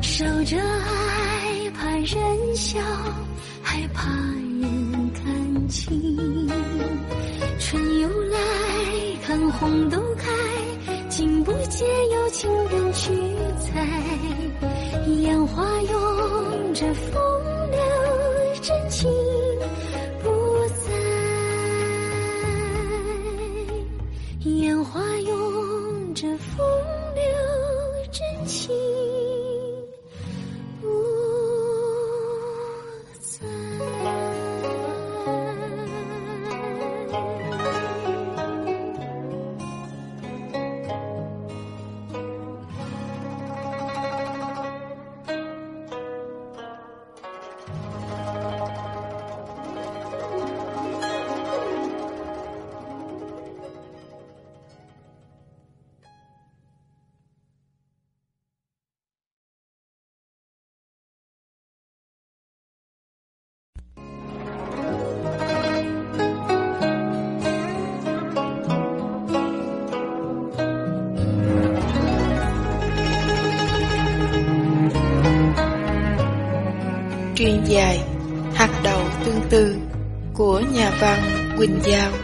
守着爱，怕人笑，还怕人看清。春又来，看红豆开。竟不见有情人去采，烟花拥着风流真情 Quỳnh Giao.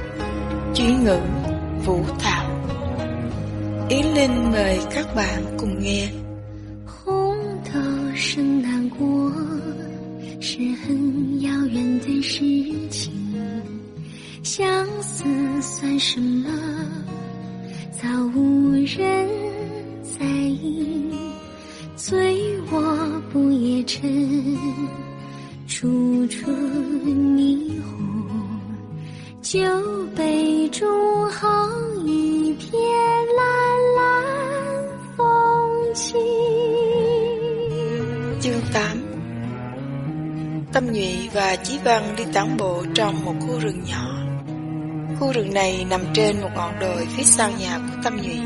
Trên một ngọn đồi phía sau nhà của Tâm Nhụy.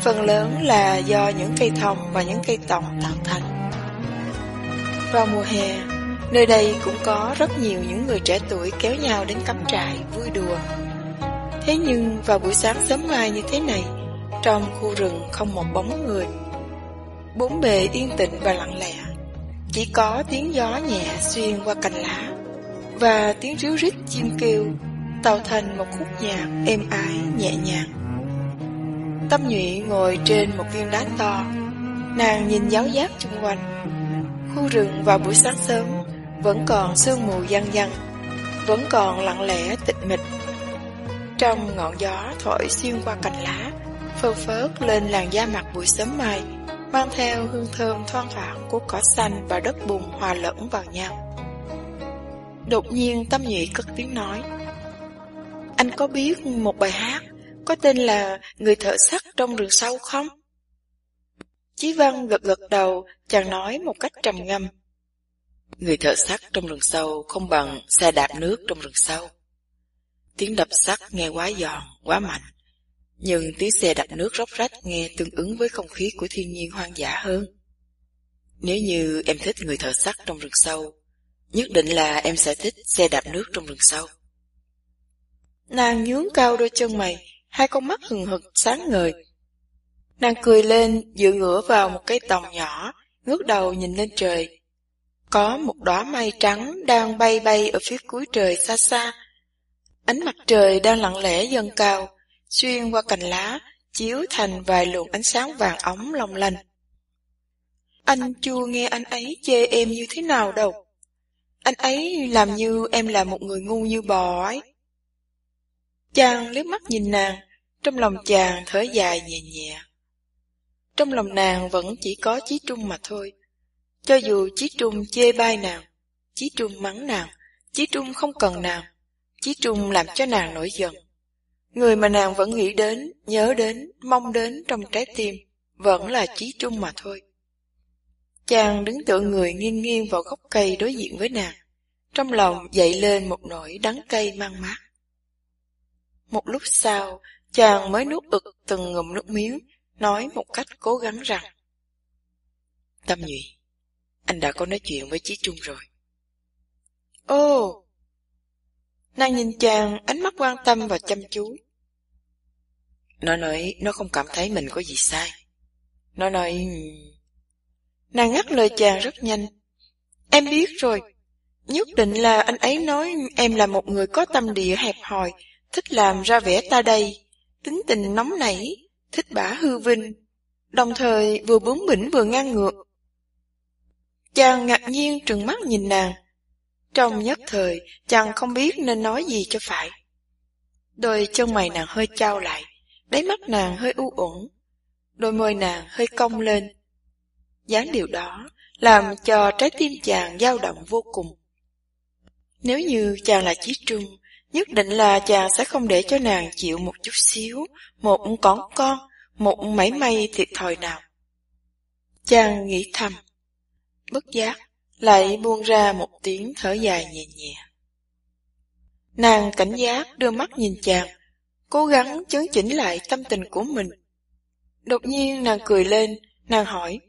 Phần lớn là do những cây thông và những cây tòng tạo thành. Vào mùa hè, nơi đây cũng có rất nhiều những người trẻ tuổi kéo nhau đến cắm trại vui đùa. Thế nhưng vào buổi sáng sớm mai như thế này, trong khu rừng không một bóng người. Bốn bề yên tĩnh và lặng lẽ Chỉ có tiếng gió nhẹ xuyên qua cành lá Và tiếng ríu rít chim kêu Tạo thành một khúc nhạc êm ái nhẹ nhàng. Tâm nhụy ngồi trên một viên đá to Nàng nhìn giáo giác chung quanh. Khu rừng vào buổi sáng sớm Vẫn còn sương mù giăng giăng, Vẫn còn lặng lẽ tịch mịch. Trong ngọn gió thổi xuyên qua cành lá Phơ phớt lên làn da mặt buổi sớm mai mang theo hương thơm thoang thoảng của cỏ xanh và đất bùn hòa lẫn vào nhau. Đột nhiên Tâm Nhụy cất tiếng nói. Anh có biết một bài hát có tên là Người thợ sắt trong rừng sâu không? Chí Văn gật gật đầu, chàng nói một cách trầm ngâm. Người thợ sắt trong rừng sâu không bằng xe đạp nước trong rừng sâu. Tiếng đập sắt nghe quá giòn, quá mạnh nhưng tiếng xe đạp nước róc rách nghe tương ứng với không khí của thiên nhiên hoang dã hơn. Nếu như em thích người thợ sắt trong rừng sâu, nhất định là em sẽ thích xe đạp nước trong rừng sâu. Nàng nhướng cao đôi chân mày, hai con mắt hừng hực sáng ngời. Nàng cười lên, dựa ngửa vào một cây tòng nhỏ, ngước đầu nhìn lên trời. Có một đóa mây trắng đang bay bay ở phía cuối trời xa xa. Ánh mặt trời đang lặng lẽ dâng cao, xuyên qua cành lá, chiếu thành vài luồng ánh sáng vàng óng long lanh. Anh chưa nghe anh ấy chê em như thế nào đâu. Anh ấy làm như em là một người ngu như bò ấy. Chàng liếc mắt nhìn nàng, trong lòng chàng thở dài nhẹ nhẹ. Trong lòng nàng vẫn chỉ có Chí Trung mà thôi. Cho dù Chí Trung chê bai nàng, Chí Trung mắng nàng, Chí Trung không cần nàng, Chí Trung làm cho nàng nổi giận. Người mà nàng vẫn nghĩ đến, nhớ đến, mong đến trong trái tim, vẫn là Chí Trung mà thôi. Chàng đứng tựa người nghiêng nghiêng vào gốc cây đối diện với nàng, trong lòng dậy lên một nỗi đắng cay mang mát. Một lúc sau, chàng mới nuốt ực từng ngụm nước miếng, nói một cách cố gắng rằng Tâm Nhụy, anh đã có nói chuyện với Chí Trung rồi. Ô! Nàng nhìn chàng ánh mắt quan tâm và chăm chú. Nó nói nó không cảm thấy mình có gì sai. Nó nói... Nàng ngắt lời chàng rất nhanh. Em biết rồi. Nhất định là anh ấy nói em là một người có tâm địa hẹp hòi, thích làm ra vẻ ta đây, tính tình nóng nảy, thích bả hư vinh, đồng thời vừa bướng bỉnh vừa ngang ngược. Chàng ngạc nhiên trừng mắt nhìn nàng. Trong nhất thời, chàng không biết nên nói gì cho phải. Đôi chân mày nàng hơi trao lại, đáy mắt nàng hơi u uẩn, đôi môi nàng hơi cong lên. dáng điều đó làm cho trái tim chàng dao động vô cùng. Nếu như chàng là Chí Trung, nhất định là chàng sẽ không để cho nàng chịu một chút xíu, một con con, một mảy may thiệt thòi nào. Chàng nghĩ thầm, bất giác, lại buông ra một tiếng thở dài nhẹ nhẹ. Nàng cảnh giác đưa mắt nhìn chàng, cố gắng chấn chỉnh lại tâm tình của mình. Đột nhiên nàng cười lên, nàng hỏi,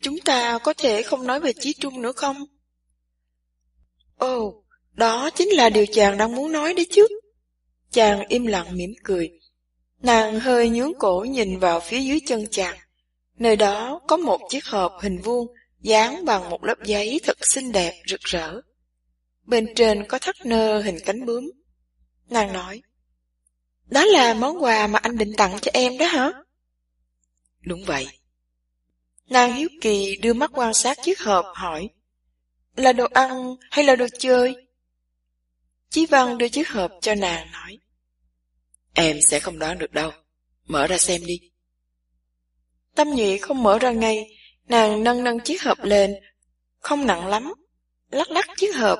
Chúng ta có thể không nói về Chí Trung nữa không? Ồ, đó chính là điều chàng đang muốn nói đấy chứ. Chàng im lặng mỉm cười. Nàng hơi nhướng cổ nhìn vào phía dưới chân chàng. Nơi đó có một chiếc hộp hình vuông dán bằng một lớp giấy thật xinh đẹp, rực rỡ. Bên trên có thắt nơ hình cánh bướm. Nàng nói, đó là món quà mà anh định tặng cho em đó hả? Đúng vậy. Nàng hiếu kỳ đưa mắt quan sát chiếc hộp hỏi, là đồ ăn hay là đồ chơi? Chí Văn đưa chiếc hộp cho nàng nói, Em sẽ không đoán được đâu, mở ra xem đi. Tâm nhụy không mở ra ngay, nàng nâng nâng chiếc hộp lên, không nặng lắm, lắc lắc chiếc hộp,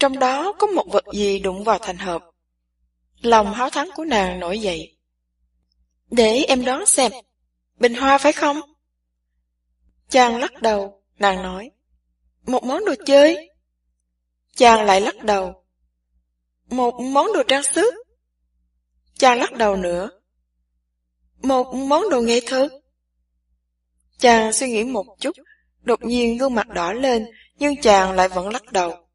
trong đó có một vật gì đụng vào thành hộp. Lòng háo thắng của nàng nổi dậy. Để em đoán xem, bình hoa phải không? Chàng lắc đầu, nàng nói, một món đồ chơi. Chàng lại lắc đầu, một món đồ trang sức. Chàng lắc đầu nữa, một món đồ nghệ thuật. Chàng suy nghĩ một chút, đột nhiên gương mặt đỏ lên, nhưng chàng lại vẫn lắc đầu.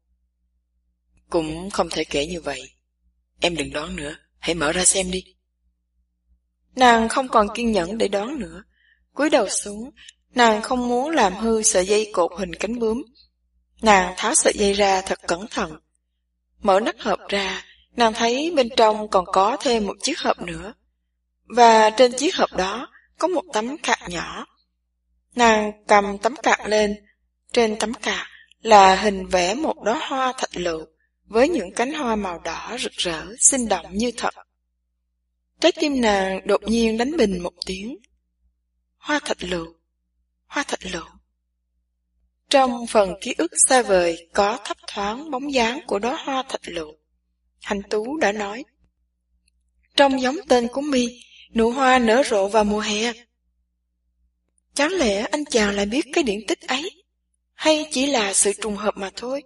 Cũng không thể kể như vậy. Em đừng đoán nữa, hãy mở ra xem đi. Nàng không còn kiên nhẫn để đoán nữa. cúi đầu xuống, nàng không muốn làm hư sợi dây cột hình cánh bướm. Nàng tháo sợi dây ra thật cẩn thận. Mở nắp hộp ra, nàng thấy bên trong còn có thêm một chiếc hộp nữa. Và trên chiếc hộp đó có một tấm cạc nhỏ. Nàng cầm tấm cạc lên, trên tấm cạc là hình vẽ một đóa hoa thạch lựu với những cánh hoa màu đỏ rực rỡ, sinh động như thật. Trái tim nàng đột nhiên đánh bình một tiếng. Hoa thạch lựu, hoa thạch lựu. Trong phần ký ức xa vời có thấp thoáng bóng dáng của đóa hoa thạch lựu. Hành Tú đã nói, Trong giống tên của mi, nụ hoa nở rộ vào mùa hè. Chẳng lẽ anh chàng lại biết cái điển tích ấy, hay chỉ là sự trùng hợp mà thôi?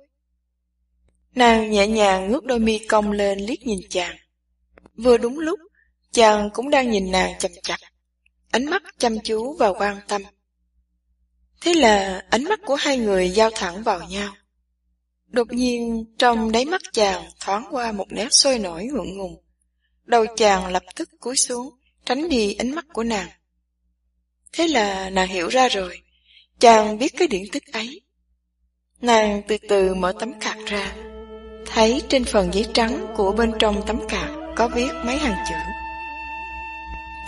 Nàng nhẹ nhàng ngước đôi mi cong lên liếc nhìn chàng. Vừa đúng lúc, chàng cũng đang nhìn nàng chăm chặt, ánh mắt chăm chú và quan tâm. Thế là ánh mắt của hai người giao thẳng vào nhau. Đột nhiên, trong đáy mắt chàng thoáng qua một nét sôi nổi ngượng ngùng. Đầu chàng lập tức cúi xuống, tránh đi ánh mắt của nàng. Thế là nàng hiểu ra rồi, chàng biết cái điển tích ấy. Nàng từ từ mở tấm cạc ra, thấy trên phần giấy trắng của bên trong tấm cạc có viết mấy hàng chữ.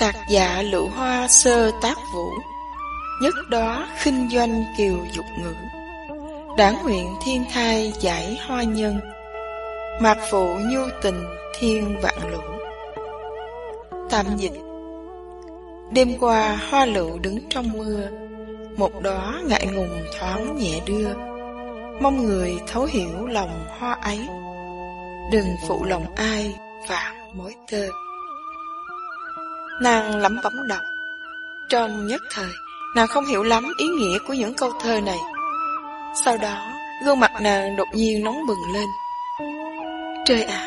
Tạc giả lũ hoa sơ tác vũ, nhất đó khinh doanh kiều dục ngữ. Đảng nguyện thiên thai giải hoa nhân, mạc phụ nhu tình thiên vạn lũ. Tạm dịch Đêm qua hoa lựu đứng trong mưa, một đóa ngại ngùng thoáng nhẹ đưa, mong người thấu hiểu lòng hoa ấy. Đừng phụ lòng ai vạn mối tơ. Nàng lẩm bẩm đọc. Trong nhất thời, nàng không hiểu lắm ý nghĩa của những câu thơ này. Sau đó, gương mặt nàng đột nhiên nóng bừng lên. Trời ạ,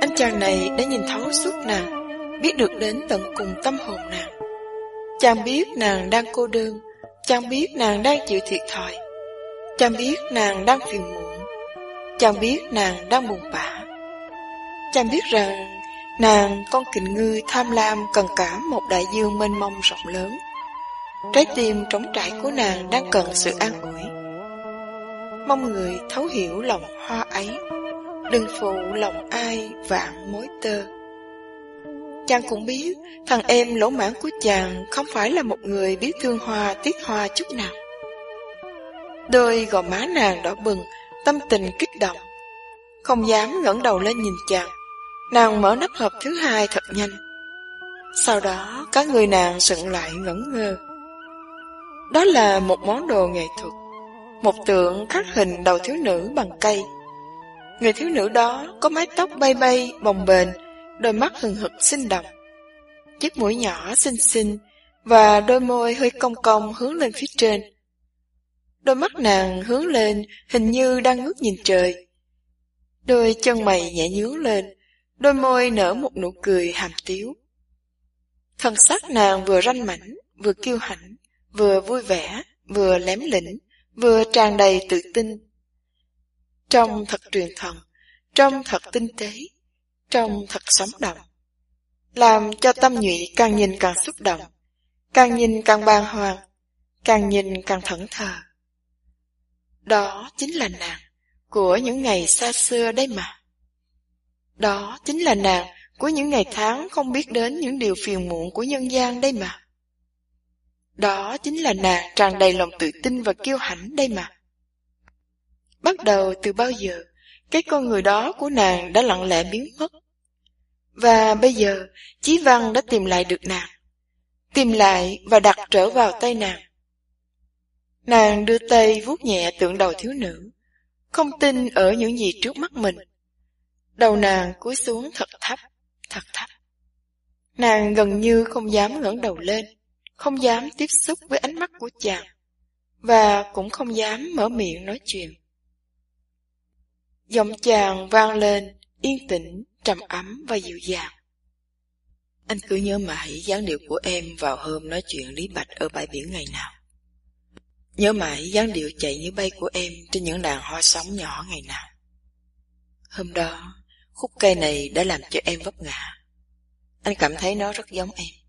anh chàng này đã nhìn thấu suốt nàng, biết được đến tận cùng tâm hồn nàng. Chàng biết nàng đang cô đơn, chàng biết nàng đang chịu thiệt thòi, chàng biết nàng đang phiền muộn, chàng biết nàng đang buồn bã. Chàng biết rằng nàng con kình ngư tham lam cần cả một đại dương mênh mông rộng lớn. Trái tim trống trải của nàng đang cần sự an ủi. Mong người thấu hiểu lòng hoa ấy, đừng phụ lòng ai vạn mối tơ. Chàng cũng biết thằng em lỗ mãn của chàng không phải là một người biết thương hoa tiếc hoa chút nào. Đôi gò má nàng đỏ bừng, tâm tình kích động. Không dám ngẩng đầu lên nhìn chàng, nàng mở nắp hộp thứ hai thật nhanh. Sau đó, các người nàng sững lại ngẩn ngơ. Đó là một món đồ nghệ thuật, một tượng khắc hình đầu thiếu nữ bằng cây. Người thiếu nữ đó có mái tóc bay bay, bồng bềnh, đôi mắt hừng hực sinh động. Chiếc mũi nhỏ xinh xinh và đôi môi hơi cong cong hướng lên phía trên. Đôi mắt nàng hướng lên hình như đang ngước nhìn trời. Đôi chân mày nhẹ nhướng lên, đôi môi nở một nụ cười hàm tiếu. Thân sắc nàng vừa ranh mảnh, vừa kiêu hãnh, vừa vui vẻ, vừa lém lĩnh, vừa tràn đầy tự tin. trong thật truyền thần, trong thật tinh tế, trong thật sống động. Làm cho tâm nhụy càng nhìn càng xúc động, càng nhìn càng bàng hoàng, càng nhìn càng thẫn thờ. Đó chính là nàng của những ngày xa xưa đây mà. Đó chính là nàng của những ngày tháng không biết đến những điều phiền muộn của nhân gian đây mà. Đó chính là nàng tràn đầy lòng tự tin và kiêu hãnh đây mà. Bắt đầu từ bao giờ, cái con người đó của nàng đã lặng lẽ biến mất. Và bây giờ, Chí Văn đã tìm lại được nàng. Tìm lại và đặt trở vào tay nàng. Nàng đưa tay vuốt nhẹ tượng đầu thiếu nữ, không tin ở những gì trước mắt mình. Đầu nàng cúi xuống thật thấp, thật thấp. Nàng gần như không dám ngẩng đầu lên, không dám tiếp xúc với ánh mắt của chàng, và cũng không dám mở miệng nói chuyện. Giọng chàng vang lên, yên tĩnh, trầm ấm và dịu dàng. Anh cứ nhớ mãi dáng điệu của em vào hôm nói chuyện Lý Bạch ở bãi biển ngày nào. Nhớ mãi dáng điệu chạy như bay của em trên những đàn hoa sóng nhỏ ngày nào. Hôm đó, khúc cây này đã làm cho em vấp ngã. Anh cảm thấy nó rất giống em.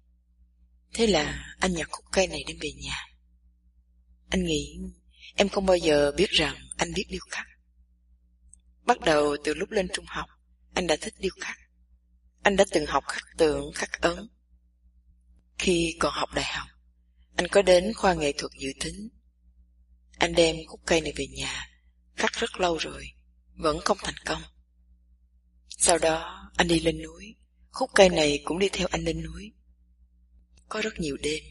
Thế là anh nhặt khúc cây này đem về nhà. Anh nghĩ em không bao giờ biết rằng anh biết điêu khắc. Bắt đầu từ lúc lên trung học, anh đã thích điêu khắc. Anh đã từng học khắc tượng, khắc ấn. Khi còn học đại học, anh có đến khoa nghệ thuật dự tính. Anh đem khúc cây này về nhà, khắc rất lâu rồi, vẫn không thành công. Sau đó, anh đi lên núi, khúc cây này cũng đi theo anh lên núi. Có rất nhiều đêm,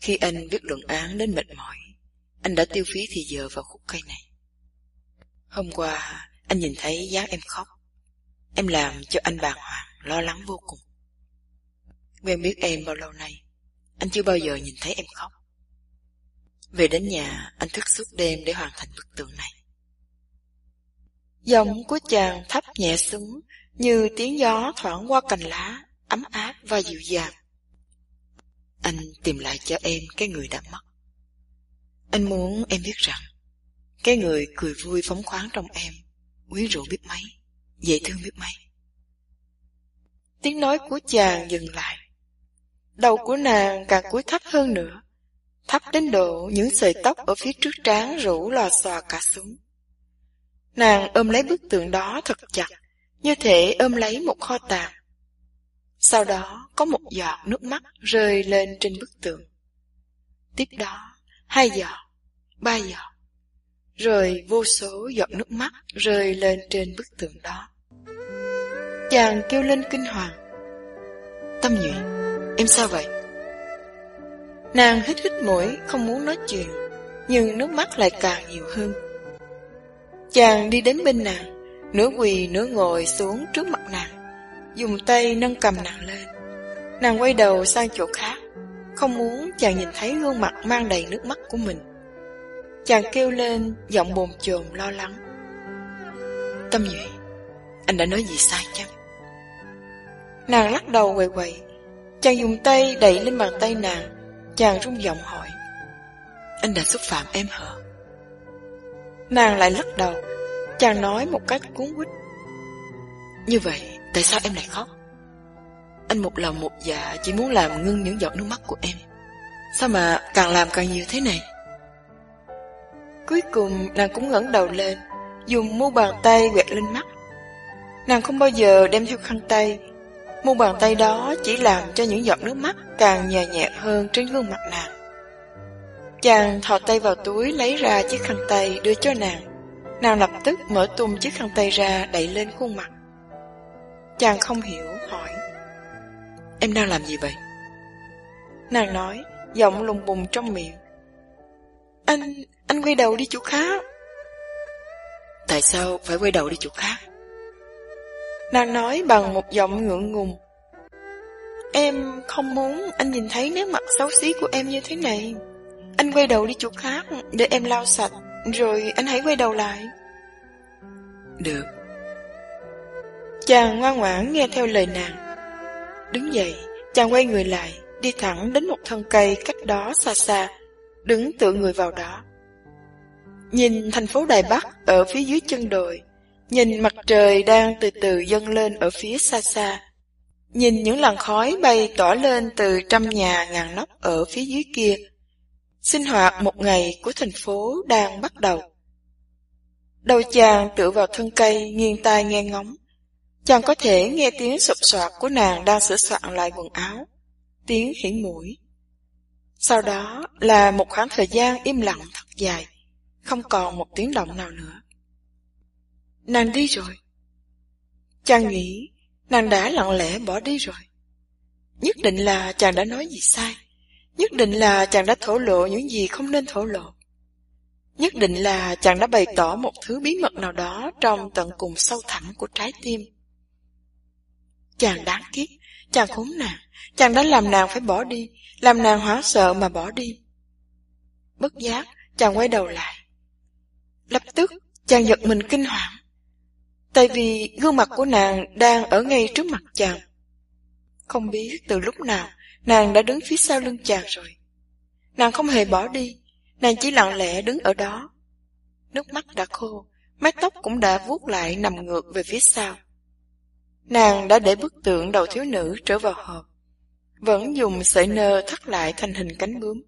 khi anh viết luận án đến mệt mỏi, anh đã tiêu phí thì giờ vào khúc cây này. Hôm qua, anh nhìn thấy dáng em khóc. Em làm cho anh bàng hoàng, lo lắng vô cùng. Quen biết em bao lâu nay, anh chưa bao giờ nhìn thấy em khóc. Về đến nhà, anh thức suốt đêm để hoàn thành bức tượng này. Giọng của chàng thấp nhẹ xuống, như tiếng gió thoảng qua cành lá, ấm áp và dịu dàng. Anh tìm lại cho em cái người đã mất. Anh muốn em biết rằng, cái người cười vui phóng khoáng trong em, quyến rũ biết mấy, dễ thương biết mấy. Tiếng nói của chàng dừng lại. Đầu của nàng càng cúi thấp hơn nữa, thấp đến độ những sợi tóc ở phía trước trán rủ lò xòa cả xuống. Nàng ôm lấy bức tượng đó thật chặt, như thể ôm lấy một kho tàng. Sau đó có một giọt nước mắt rơi lên trên bức tường. Tiếp đó, hai giọt, ba giọt, rồi vô số giọt nước mắt rơi lên trên bức tường đó. Chàng kêu lên kinh hoàng. Tâm nhụy, em sao vậy? Nàng hít hít mũi, không muốn nói chuyện, nhưng nước mắt lại càng nhiều hơn. Chàng đi đến bên nàng, nửa quỳ nửa ngồi xuống trước mặt nàng, dùng tay nâng cầm nàng lên. Nàng quay đầu sang chỗ khác, không muốn chàng nhìn thấy gương mặt mang đầy nước mắt của mình. Chàng kêu lên, giọng bồn chồn lo lắng. Tâm Nhụy, anh đã nói gì sai chăng? Nàng lắc đầu quầy quầy, chàng dùng tay đẩy lên bàn tay nàng, chàng rung giọng hỏi. Anh đã xúc phạm em hả? Nàng lại lắc đầu, chàng nói một cách cuốn quýt. Như vậy, tại sao em lại khóc? Anh một lòng một dạ chỉ muốn làm ngưng những giọt nước mắt của em. Sao mà càng làm càng nhiều thế này? Cuối cùng nàng cũng ngẩng đầu lên, dùng mu bàn tay quẹt lên mắt. Nàng không bao giờ đem theo khăn tay. Mu bàn tay đó chỉ làm cho những giọt nước mắt càng nhẹ nhẹ hơn trên gương mặt nàng. Chàng thò tay vào túi lấy ra chiếc khăn tay đưa cho nàng. Nàng lập tức mở tung chiếc khăn tay ra đẩy lên khuôn mặt. Chàng không hiểu, hỏi. Em đang làm gì vậy? Nàng nói, giọng lùng bùng trong miệng. Anh, anh quay đầu đi chỗ khác. Tại sao phải quay đầu đi chỗ khác? Nàng nói bằng một giọng ngượng ngùng. Em không muốn anh nhìn thấy nét mặt xấu xí của em như thế này. Anh quay đầu đi chỗ khác để em lau sạch, rồi anh hãy quay đầu lại. Được. Chàng ngoan ngoãn nghe theo lời nàng. Đứng dậy, chàng quay người lại, đi thẳng đến một thân cây cách đó xa xa, đứng tựa người vào đó. Nhìn thành phố Đài Bắc ở phía dưới chân đồi, nhìn mặt trời đang từ từ dâng lên ở phía xa xa, nhìn những làn khói bay tỏa lên từ trăm nhà ngàn nóc ở phía dưới kia. Sinh hoạt một ngày của thành phố đang bắt đầu. Đầu chàng tựa vào thân cây, nghiêng tai nghe ngóng. Chàng có thể nghe tiếng sụp soạt của nàng đang sửa soạn lại quần áo, tiếng khỉ mũi. Sau đó là một khoảng thời gian im lặng thật dài, không còn một tiếng động nào nữa. Nàng đi rồi. Chàng nghĩ nàng đã lặng lẽ bỏ đi rồi. Nhất định là chàng đã nói gì sai. Nhất định là chàng đã thổ lộ những gì không nên thổ lộ. Nhất định là chàng đã bày tỏ một thứ bí mật nào đó trong tận cùng sâu thẳm của trái tim. Chàng đáng kiếp, chàng khốn nạn, chàng đã làm nàng phải bỏ đi, làm nàng hoảng sợ mà bỏ đi. Bất giác, chàng quay đầu lại. Lập tức, chàng giật mình kinh hoàng. Tại vì gương mặt của nàng đang ở ngay trước mặt chàng. Không biết từ lúc nào nàng đã đứng phía sau lưng chàng rồi. Nàng không hề bỏ đi, nàng chỉ lặng lẽ đứng ở đó. Nước mắt đã khô, mái tóc cũng đã vuốt lại nằm ngược về phía sau. Nàng đã để bức tượng đầu thiếu nữ trở vào hộp, vẫn dùng sợi nơ thắt lại thành hình cánh bướm.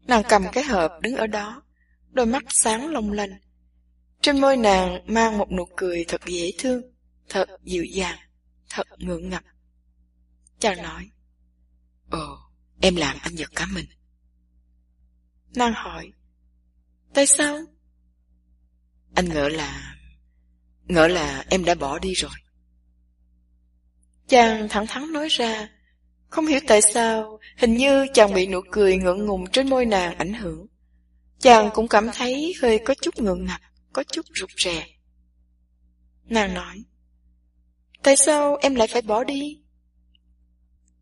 Nàng cầm cái hộp đứng ở đó, đôi mắt sáng long lanh. Trên môi nàng mang một nụ cười thật dễ thương, thật dịu dàng, thật ngượng ngập. Chàng nói, Ồ, em làm anh giật cả mình. Nàng hỏi, Tại sao? Anh ngỡ là... Ngỡ là em đã bỏ đi rồi. Chàng thẳng thắn nói ra, không hiểu tại sao, hình như chàng bị nụ cười ngượng ngùng trên môi nàng ảnh hưởng. Chàng cũng cảm thấy hơi có chút ngượng ngập, có chút rụt rè. Nàng nói, Tại sao em lại phải bỏ đi?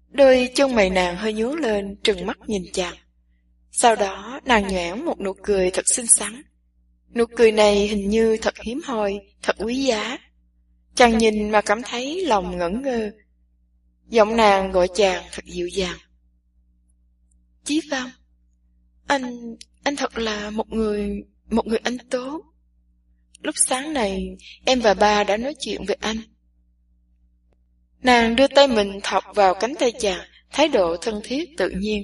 Đôi chân mày nàng hơi nhướng lên, trừng mắt nhìn chàng. Sau đó nàng nhoẻn một nụ cười thật xinh xắn. Nụ cười này hình như thật hiếm hoi, thật quý giá. Chàng nhìn mà cảm thấy lòng ngẩn ngơ. Giọng nàng gọi chàng thật dịu dàng. Chí Văn, anh, anh thật là một người, một người anh tốt. Lúc sáng này, em và ba đã nói chuyện về anh. Nàng đưa tay mình thọc vào cánh tay chàng, thái độ thân thiết tự nhiên.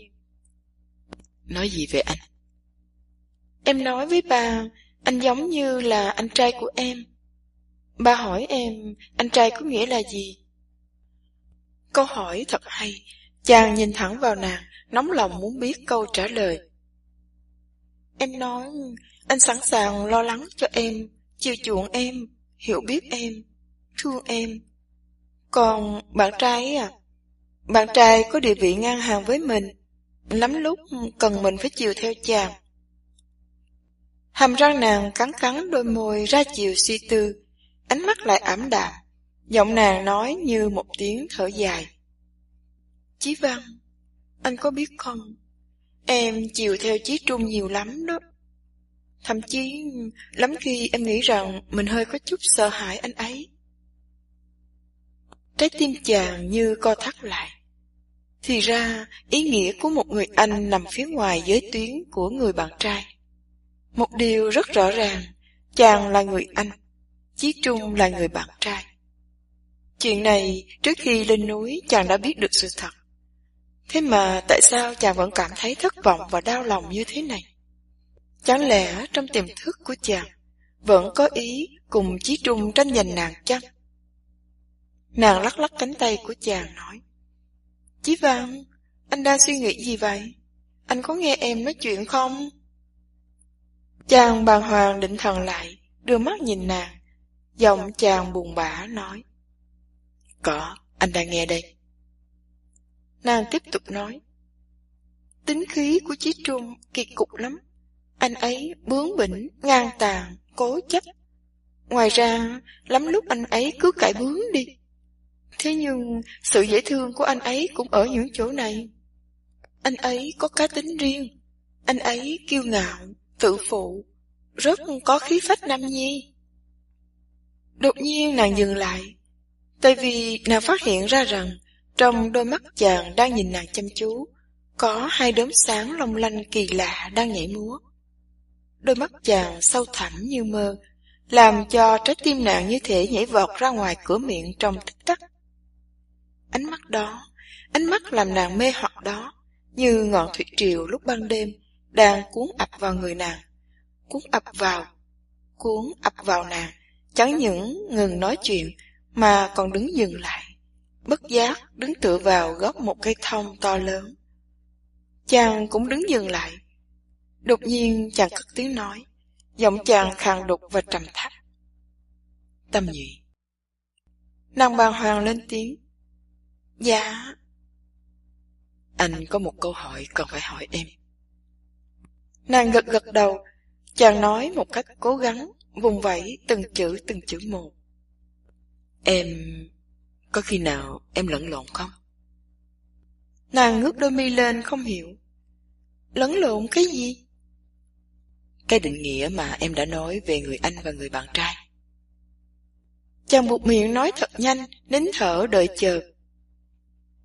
Nói gì về anh? Em nói với bà, anh giống như là anh trai của em. Bà hỏi em, anh trai có nghĩa là gì? Câu hỏi thật hay, chàng nhìn thẳng vào nàng, nóng lòng muốn biết câu trả lời. Em nói, anh sẵn sàng lo lắng cho em, chiều chuộng em, hiểu biết em, thương em. Còn bạn trai ấy à? Bạn trai có địa vị ngang hàng với mình, lắm lúc cần mình phải chiều theo chàng. Hàm răng nàng cắn cắn đôi môi ra chiều suy tư, ánh mắt lại ảm đạm, giọng nàng nói như một tiếng thở dài. Chí Văn, anh có biết không, em chiều theo Chí Trung nhiều lắm đó. Thậm chí, lắm khi em nghĩ rằng mình hơi có chút sợ hãi anh ấy. Trái tim chàng như co thắt lại. Thì ra, ý nghĩa của một người anh nằm phía ngoài giới tuyến của người bạn trai. Một điều rất rõ ràng, chàng là người anh, Chí Trung là người bạn trai. Chuyện này, trước khi lên núi chàng đã biết được sự thật. Thế mà tại sao chàng vẫn cảm thấy thất vọng và đau lòng như thế này? Chẳng lẽ trong tiềm thức của chàng vẫn có ý cùng Chí Trung tranh giành nàng chăng? Nàng lắc lắc cánh tay của chàng nói Chí Văn, anh đang suy nghĩ gì vậy? Anh có nghe em nói chuyện không? Chàng bàng hoàng định thần lại, đưa mắt nhìn nàng. Giọng chàng buồn bã nói. Có, anh đang nghe đây. Nàng tiếp tục nói. Tính khí của Chí Trung kỳ cục lắm. Anh ấy bướng bỉnh, ngang tàn, cố chấp. Ngoài ra, lắm lúc anh ấy cứ cãi bướng đi. Thế nhưng, sự dễ thương của anh ấy cũng ở những chỗ này. Anh ấy có cá tính riêng. Anh ấy kiêu ngạo, tự phụ, rất có khí phách nam nhi. Đột nhiên nàng dừng lại, tại vì nàng phát hiện ra rằng trong đôi mắt chàng đang nhìn nàng chăm chú, có hai đốm sáng long lanh kỳ lạ đang nhảy múa. Đôi mắt chàng sâu thẳm như mơ, làm cho trái tim nàng như thể nhảy vọt ra ngoài cửa miệng trong tích tắc. Ánh mắt đó, ánh mắt làm nàng mê hoặc đó, như ngọn thủy triều lúc ban đêm, đang cuốn ập vào người nàng, cuốn ập vào, cuốn ập vào nàng, chẳng những ngừng nói chuyện mà còn đứng dừng lại, bất giác đứng tựa vào góc một cây thông to lớn. Chàng cũng đứng dừng lại. Đột nhiên chàng cất tiếng nói, giọng chàng khàn đục và trầm thấp. Tâm nhị Nàng bàng hoàng lên tiếng. Dạ. Anh có một câu hỏi cần phải hỏi em. Nàng gật gật đầu, chàng nói một cách cố gắng, vùng vẫy từng chữ từng chữ một. Em... có khi nào em lẫn lộn không? Nàng ngước đôi mi lên không hiểu. Lẫn lộn cái gì? Cái định nghĩa mà em đã nói về người anh và người bạn trai. Chàng buộc miệng nói thật nhanh, nín thở đợi chờ.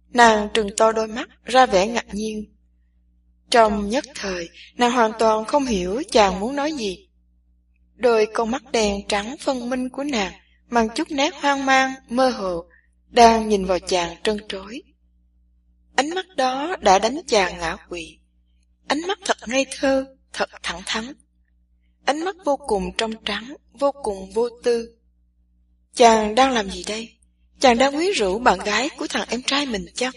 Nàng trừng to đôi mắt, ra vẻ ngạc nhiên. Trong nhất thời, nàng hoàn toàn không hiểu chàng muốn nói gì. Đôi con mắt đèn trắng phân minh của nàng mang chút nét hoang mang, mơ hồ, đang nhìn vào chàng trân trối. Ánh mắt đó đã đánh chàng ngã quỵ. Ánh mắt thật ngây thơ, thật thẳng thắn. Ánh mắt vô cùng trong trắng, vô cùng vô tư. Chàng đang làm gì đây? Chàng đang quyến rũ bạn gái của thằng em trai mình chắc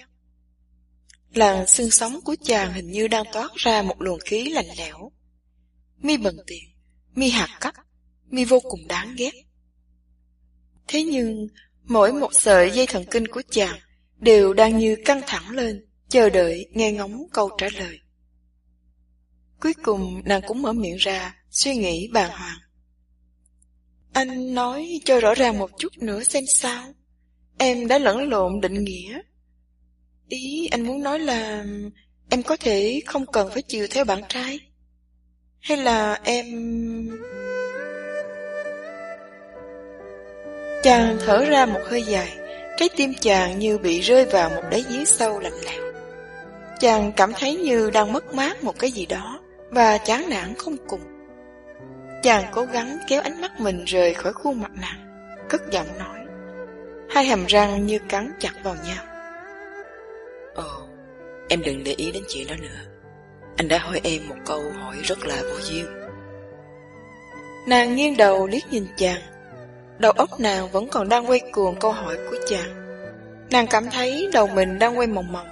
Làn xương sống của chàng hình như đang toát ra một luồng khí lạnh lẽo. Mi bần tiền, mi hạt cắt, mi vô cùng đáng ghét. Thế nhưng, mỗi một sợi dây thần kinh của chàng đều đang như căng thẳng lên, chờ đợi nghe ngóng câu trả lời. Cuối cùng nàng cũng mở miệng ra, suy nghĩ bàng hoàng. Anh nói cho rõ ràng một chút nữa xem sao. Em đã lẫn lộn định nghĩa. Ý anh muốn nói là em có thể không cần phải chiều theo bạn trai. Hay là em... Chàng thở ra một hơi dài, trái tim chàng như bị rơi vào một đáy giếng sâu lạnh lẽo. Chàng cảm thấy như đang mất mát một cái gì đó và chán nản không cùng. Chàng cố gắng kéo ánh mắt mình rời khỏi khuôn mặt nàng, cất giọng nói. Hai hàm răng như cắn chặt vào nhau. Ồ, em đừng để ý đến chuyện đó nữa. Anh đã hỏi em một câu hỏi rất là vô duyên. Nàng nghiêng đầu liếc nhìn chàng. Đầu óc nàng vẫn còn đang quay cuồng câu hỏi của chàng. Nàng cảm thấy đầu mình đang quay mòng mòng,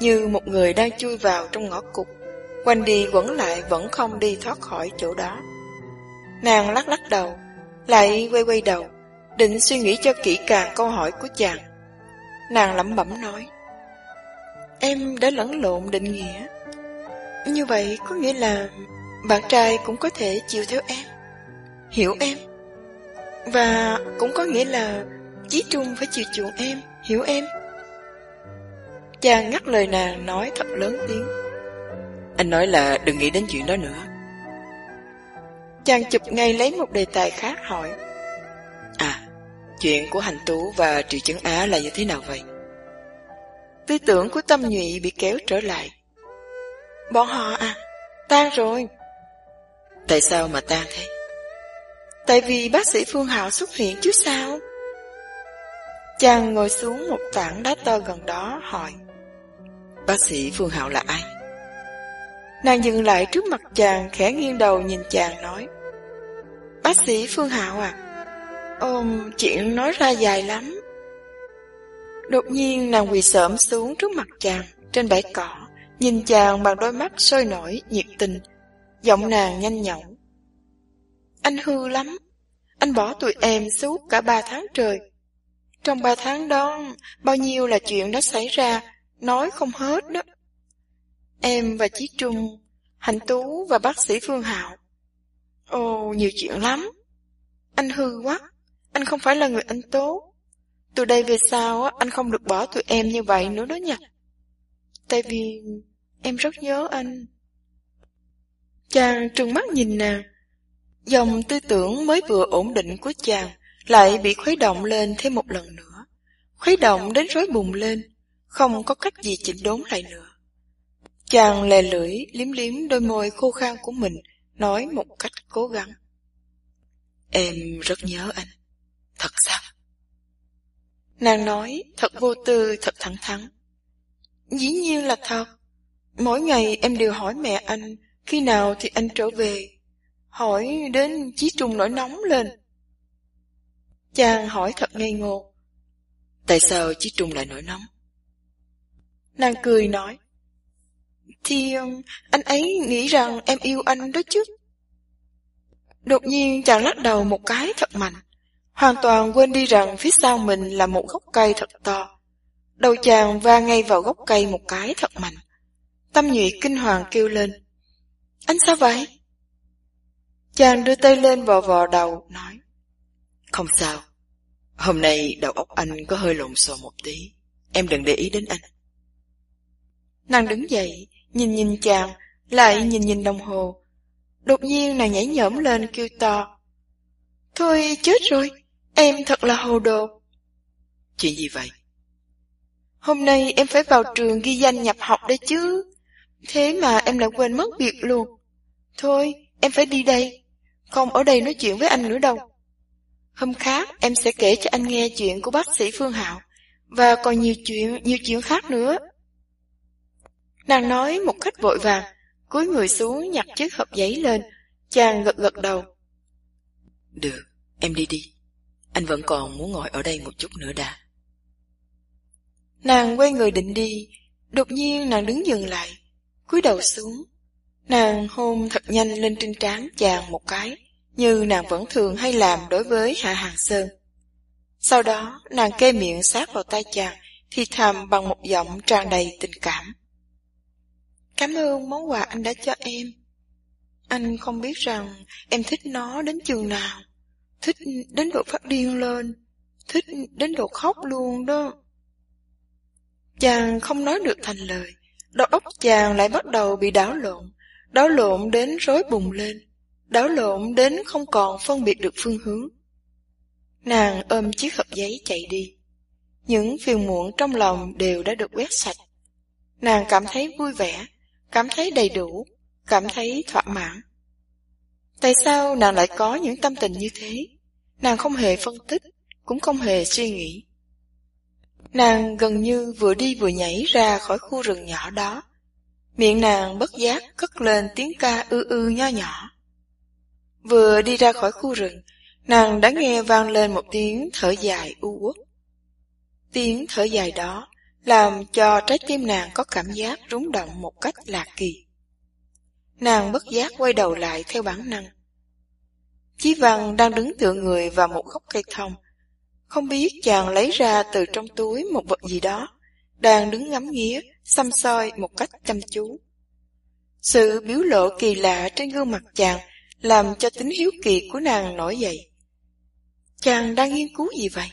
như một người đang chui vào trong ngõ cụt, quanh đi quẩn lại vẫn không đi thoát khỏi chỗ đó. Nàng lắc lắc đầu, lại quay quay đầu, định suy nghĩ cho kỹ càng câu hỏi của chàng. Nàng lẩm bẩm nói, Em đã lẫn lộn định nghĩa. Như vậy có nghĩa là bạn trai cũng có thể chịu theo em, hiểu em. Và cũng có nghĩa là Chí Trung phải chiều chuộng em, hiểu em. Chàng ngắt lời nàng nói thật lớn tiếng. Anh nói là đừng nghĩ đến chuyện đó nữa. Chàng chụp ngay lấy một đề tài khác hỏi. À, chuyện của Hành Tú và Triệu Chứng Á là như thế nào vậy? Tư tưởng của tâm nhụy bị kéo trở lại. Bọn họ à, tan rồi. Tại sao mà tan thế? Tại vì bác sĩ Phương Hạo xuất hiện chứ sao? Chàng ngồi xuống một tảng đá to gần đó hỏi. Bác sĩ Phương Hạo là ai? Nàng dừng lại trước mặt chàng khẽ nghiêng đầu nhìn chàng nói. Bác sĩ Phương Hạo à? Ôm, chuyện nói ra dài lắm. Đột nhiên nàng quỳ sợm xuống trước mặt chàng, trên bãi cỏ, nhìn chàng bằng đôi mắt sôi nổi, nhiệt tình, giọng nàng nhanh nhõng. Anh hư lắm, anh bỏ tụi em suốt cả ba tháng trời. Trong ba tháng đó, bao nhiêu là chuyện đã xảy ra, nói không hết đó. Em và Chí Trung, Hạnh Tú và bác sĩ Phương Hạo. Ồ, nhiều chuyện lắm. Anh hư quá, anh không phải là người anh tốt. Từ đây về sau anh không được bỏ tụi em như vậy nữa đó nha. Tại vì em rất nhớ anh. Chàng trừng mắt nhìn nàng. Dòng tư tưởng mới vừa ổn định của chàng lại bị khuấy động lên thêm một lần nữa. Khuấy động đến rối bùng lên, không có cách gì chỉnh đốn lại nữa. Chàng lè lưỡi liếm liếm đôi môi khô khan của mình, nói một cách cố gắng. Em rất nhớ anh. Thật sao? Nàng nói thật vô tư, thật thẳng thắn. Dĩ nhiên là thật. Mỗi ngày em đều hỏi mẹ anh khi nào thì anh trở về. hỏi đến Chí Trung nổi nóng lên. Chàng hỏi thật ngây ngô. Tại sao Chí Trung lại nổi nóng? Nàng cười nói. Thì um, anh ấy nghĩ rằng em yêu anh đó chứ. Đột nhiên chàng lắc đầu một cái thật mạnh. Hoàn toàn quên đi rằng phía sau mình là một gốc cây thật to. Đầu chàng va ngay vào gốc cây một cái thật mạnh. Tâm nhụy kinh hoàng kêu lên. Anh sao vậy? Chàng đưa tay lên vò vò đầu, nói. Không sao. Hôm nay đầu óc anh có hơi lộn xộn một tí. Em đừng để ý đến anh. Nàng đứng dậy, nhìn nhìn chàng, lại nhìn nhìn đồng hồ. Đột nhiên nàng nhảy nhõm lên kêu to. Thôi chết rồi, em thật là hồ đồ. Chuyện gì vậy? Hôm nay em phải vào trường ghi danh nhập học đấy chứ. Thế mà em lại quên mất việc luôn. Thôi, em phải đi đây. Không ở đây nói chuyện với anh nữa đâu. Hôm khác em sẽ kể cho anh nghe chuyện của bác sĩ Phương Hạo và còn nhiều chuyện, nhiều chuyện khác nữa. Nàng nói một cách vội vàng, cúi người xuống nhặt chiếc hộp giấy lên, chàng gật gật đầu. Được, em đi đi. Anh vẫn còn muốn ngồi ở đây một chút nữa đã. Nàng quay người định đi, đột nhiên nàng đứng dừng lại, cúi đầu xuống. Nàng hôn thật nhanh lên trên trán chàng một cái, như nàng vẫn thường hay làm đối với Hạ Hàng Sơn. Sau đó, nàng kê miệng sát vào tay chàng, thì thầm bằng một giọng tràn đầy tình cảm. Cảm ơn món quà anh đã cho em. Anh không biết rằng em thích nó đến chừng nào. Thích đến độ phát điên lên. Thích đến độ khóc luôn đó. Chàng không nói được thành lời. Đầu óc chàng lại bắt đầu bị đảo lộn. Đảo lộn đến rối bùng lên. Đảo lộn đến không còn phân biệt được phương hướng. Nàng ôm chiếc hộp giấy chạy đi. Những phiền muộn trong lòng đều đã được quét sạch. Nàng cảm thấy vui vẻ, cảm thấy đầy đủ, cảm thấy thỏa mãn. Tại sao nàng lại có những tâm tình như thế? Nàng không hề phân tích, cũng không hề suy nghĩ. Nàng gần như vừa đi vừa nhảy ra khỏi khu rừng nhỏ đó. Miệng nàng bất giác cất lên tiếng ca ư ư nho nhỏ. Vừa đi ra khỏi khu rừng, nàng đã nghe vang lên một tiếng thở dài u uất. Tiếng thở dài đó làm cho trái tim nàng có cảm giác rung động một cách lạ kỳ. Nàng bất giác quay đầu lại theo bản năng. Chí Văn đang đứng tựa người vào một gốc cây thông. Không biết chàng lấy ra từ trong túi một vật gì đó, đang đứng ngắm nghía, xăm soi một cách chăm chú. Sự biểu lộ kỳ lạ trên gương mặt chàng làm cho tính hiếu kỳ của nàng nổi dậy. Chàng đang nghiên cứu gì vậy?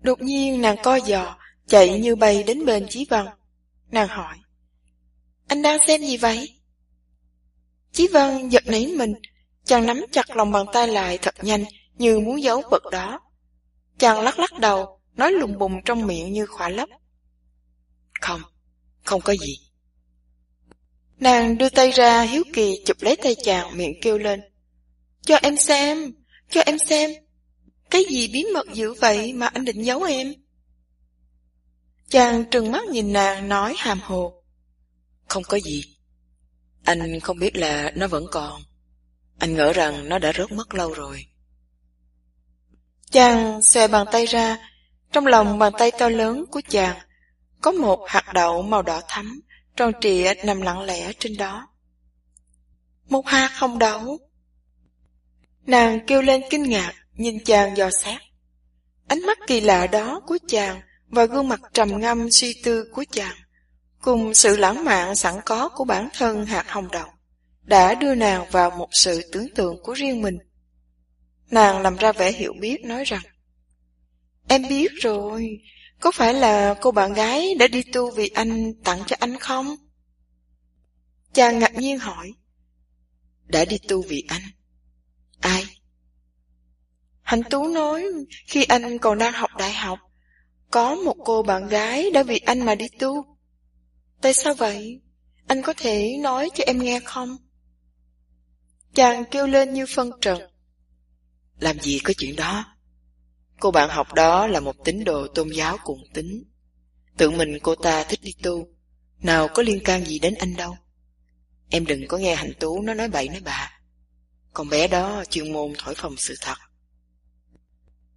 Đột nhiên nàng co giò, chạy như bay đến bên Chí Văn. Nàng hỏi, anh đang xem gì vậy? Chí Văn giật nảy mình, chàng nắm chặt lòng bàn tay lại thật nhanh như muốn giấu vật đó. Chàng lắc lắc đầu, nói lùng bùng trong miệng như khỏa lấp. Không, không có gì. Nàng đưa tay ra hiếu kỳ chụp lấy tay chàng miệng kêu lên. Cho em xem, cho em xem. Cái gì bí mật dữ vậy mà anh định giấu em? Chàng trừng mắt nhìn nàng nói hàm hồ. Không có gì. Anh không biết là nó vẫn còn. Anh ngỡ rằng nó đã rớt mất lâu rồi. Chàng xòe bàn tay ra, trong lòng bàn tay to lớn của chàng có một hạt đậu màu đỏ thắm, tròn trịa nằm lặng lẽ trên đó. Một hạt không đậu. Nàng kêu lên kinh ngạc, nhìn chàng dò xét. Ánh mắt kỳ lạ đó của chàng và gương mặt trầm ngâm suy tư của chàng, cùng sự lãng mạn sẵn có của bản thân hạt hồng đậu, đã đưa nàng vào một sự tưởng tượng của riêng mình. Nàng làm ra vẻ hiểu biết nói rằng, Em biết rồi, có phải là cô bạn gái đã đi tu vì anh tặng cho anh không? Chàng ngạc nhiên hỏi, Đã đi tu vì anh? Ai? Hạnh Tú nói, khi anh còn đang học đại học, có một cô bạn gái đã vì anh mà đi tu. Tại sao vậy? Anh có thể nói cho em nghe không? Chàng kêu lên như phân trần. Làm gì có chuyện đó? Cô bạn học đó là một tín đồ tôn giáo cùng tính. Tự mình cô ta thích đi tu, nào có liên can gì đến anh đâu. Em đừng có nghe hành tú nó nói bậy nói bạ. Con bé đó chuyên môn thổi phồng sự thật.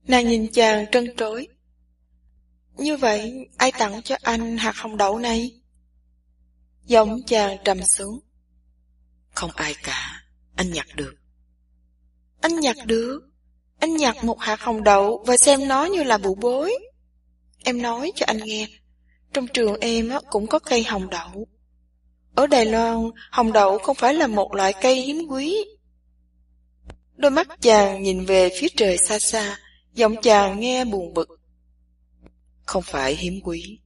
Nàng nhìn chàng trân trối. Như vậy, ai tặng cho anh hạt hồng đậu này? Giọng chàng trầm xuống. Không ai cả, anh nhặt được. Anh nhặt được. Anh nhặt một hạt hồng đậu và xem nó như là bụi bối. Em nói cho anh nghe, trong trường em cũng có cây hồng đậu. Ở Đài Loan, hồng đậu không phải là một loại cây hiếm quý. Đôi mắt chàng nhìn về phía trời xa xa, giọng chàng nghe buồn bực. Không phải hiếm quý.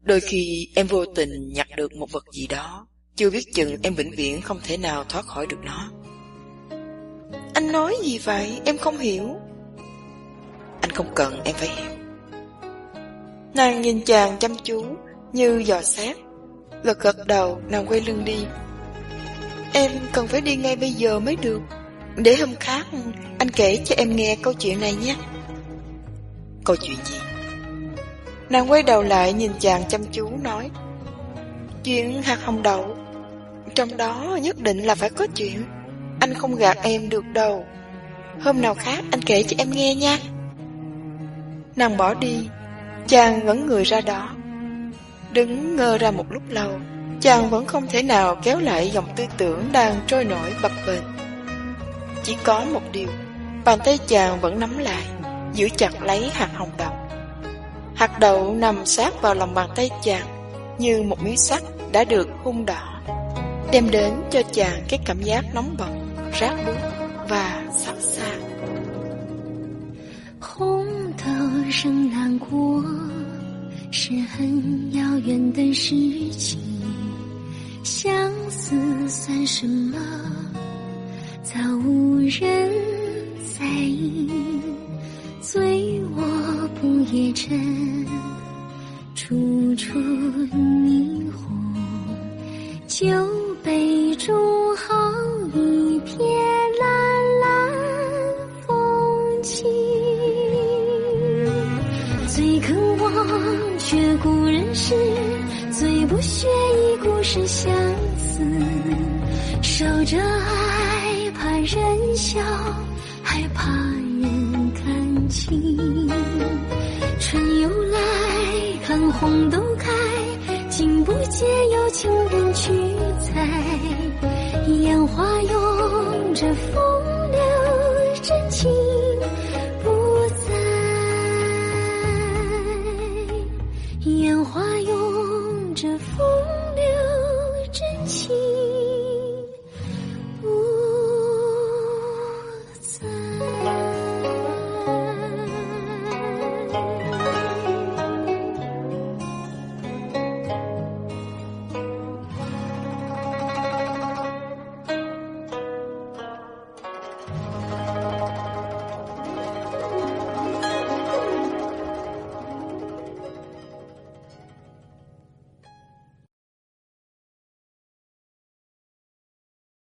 Đôi khi em vô tình nhặt được một vật gì đó, chưa biết chừng em vĩnh viễn không thể nào thoát khỏi được nó. Anh nói gì vậy? Em không hiểu. Anh không cần em phải hiểu. Nàng nhìn chàng chăm chú, như dò xét. Gật gật đầu, nàng quay lưng đi. Em cần phải đi ngay bây giờ mới được. Để hôm khác, anh kể cho em nghe câu chuyện này nhé. Câu chuyện gì? Nàng quay đầu lại nhìn chàng chăm chú nói. Chuyện hạt hồng đậu. Trong đó nhất định là phải có chuyện. Anh không gạt em được đâu. Hôm nào khác anh kể cho em nghe nha. Nàng bỏ đi, chàng ngẩn người ra đó. Đứng ngơ ra một lúc lâu, chàng vẫn không thể nào kéo lại dòng tư tưởng đang trôi nổi bập bềnh. Chỉ có một điều, bàn tay chàng vẫn nắm lại, giữ chặt lấy hạt hồng đậu. Hạt đậu nằm sát vào lòng bàn tay chàng, như một miếng sắt đã được hung đỏ, đem đến cho chàng cái cảm giác nóng bỏng, 红豆生南国是很遥远的事情，相思算什么？早无人在意。醉卧不夜城，处处霓虹。酒杯中好一片蓝蓝风景。最渴望却故人诗，最不屑一顾是相思。守着爱，怕人笑，还怕人看清。春又来，看红豆开，竟不见有情人去采。烟花拥着风。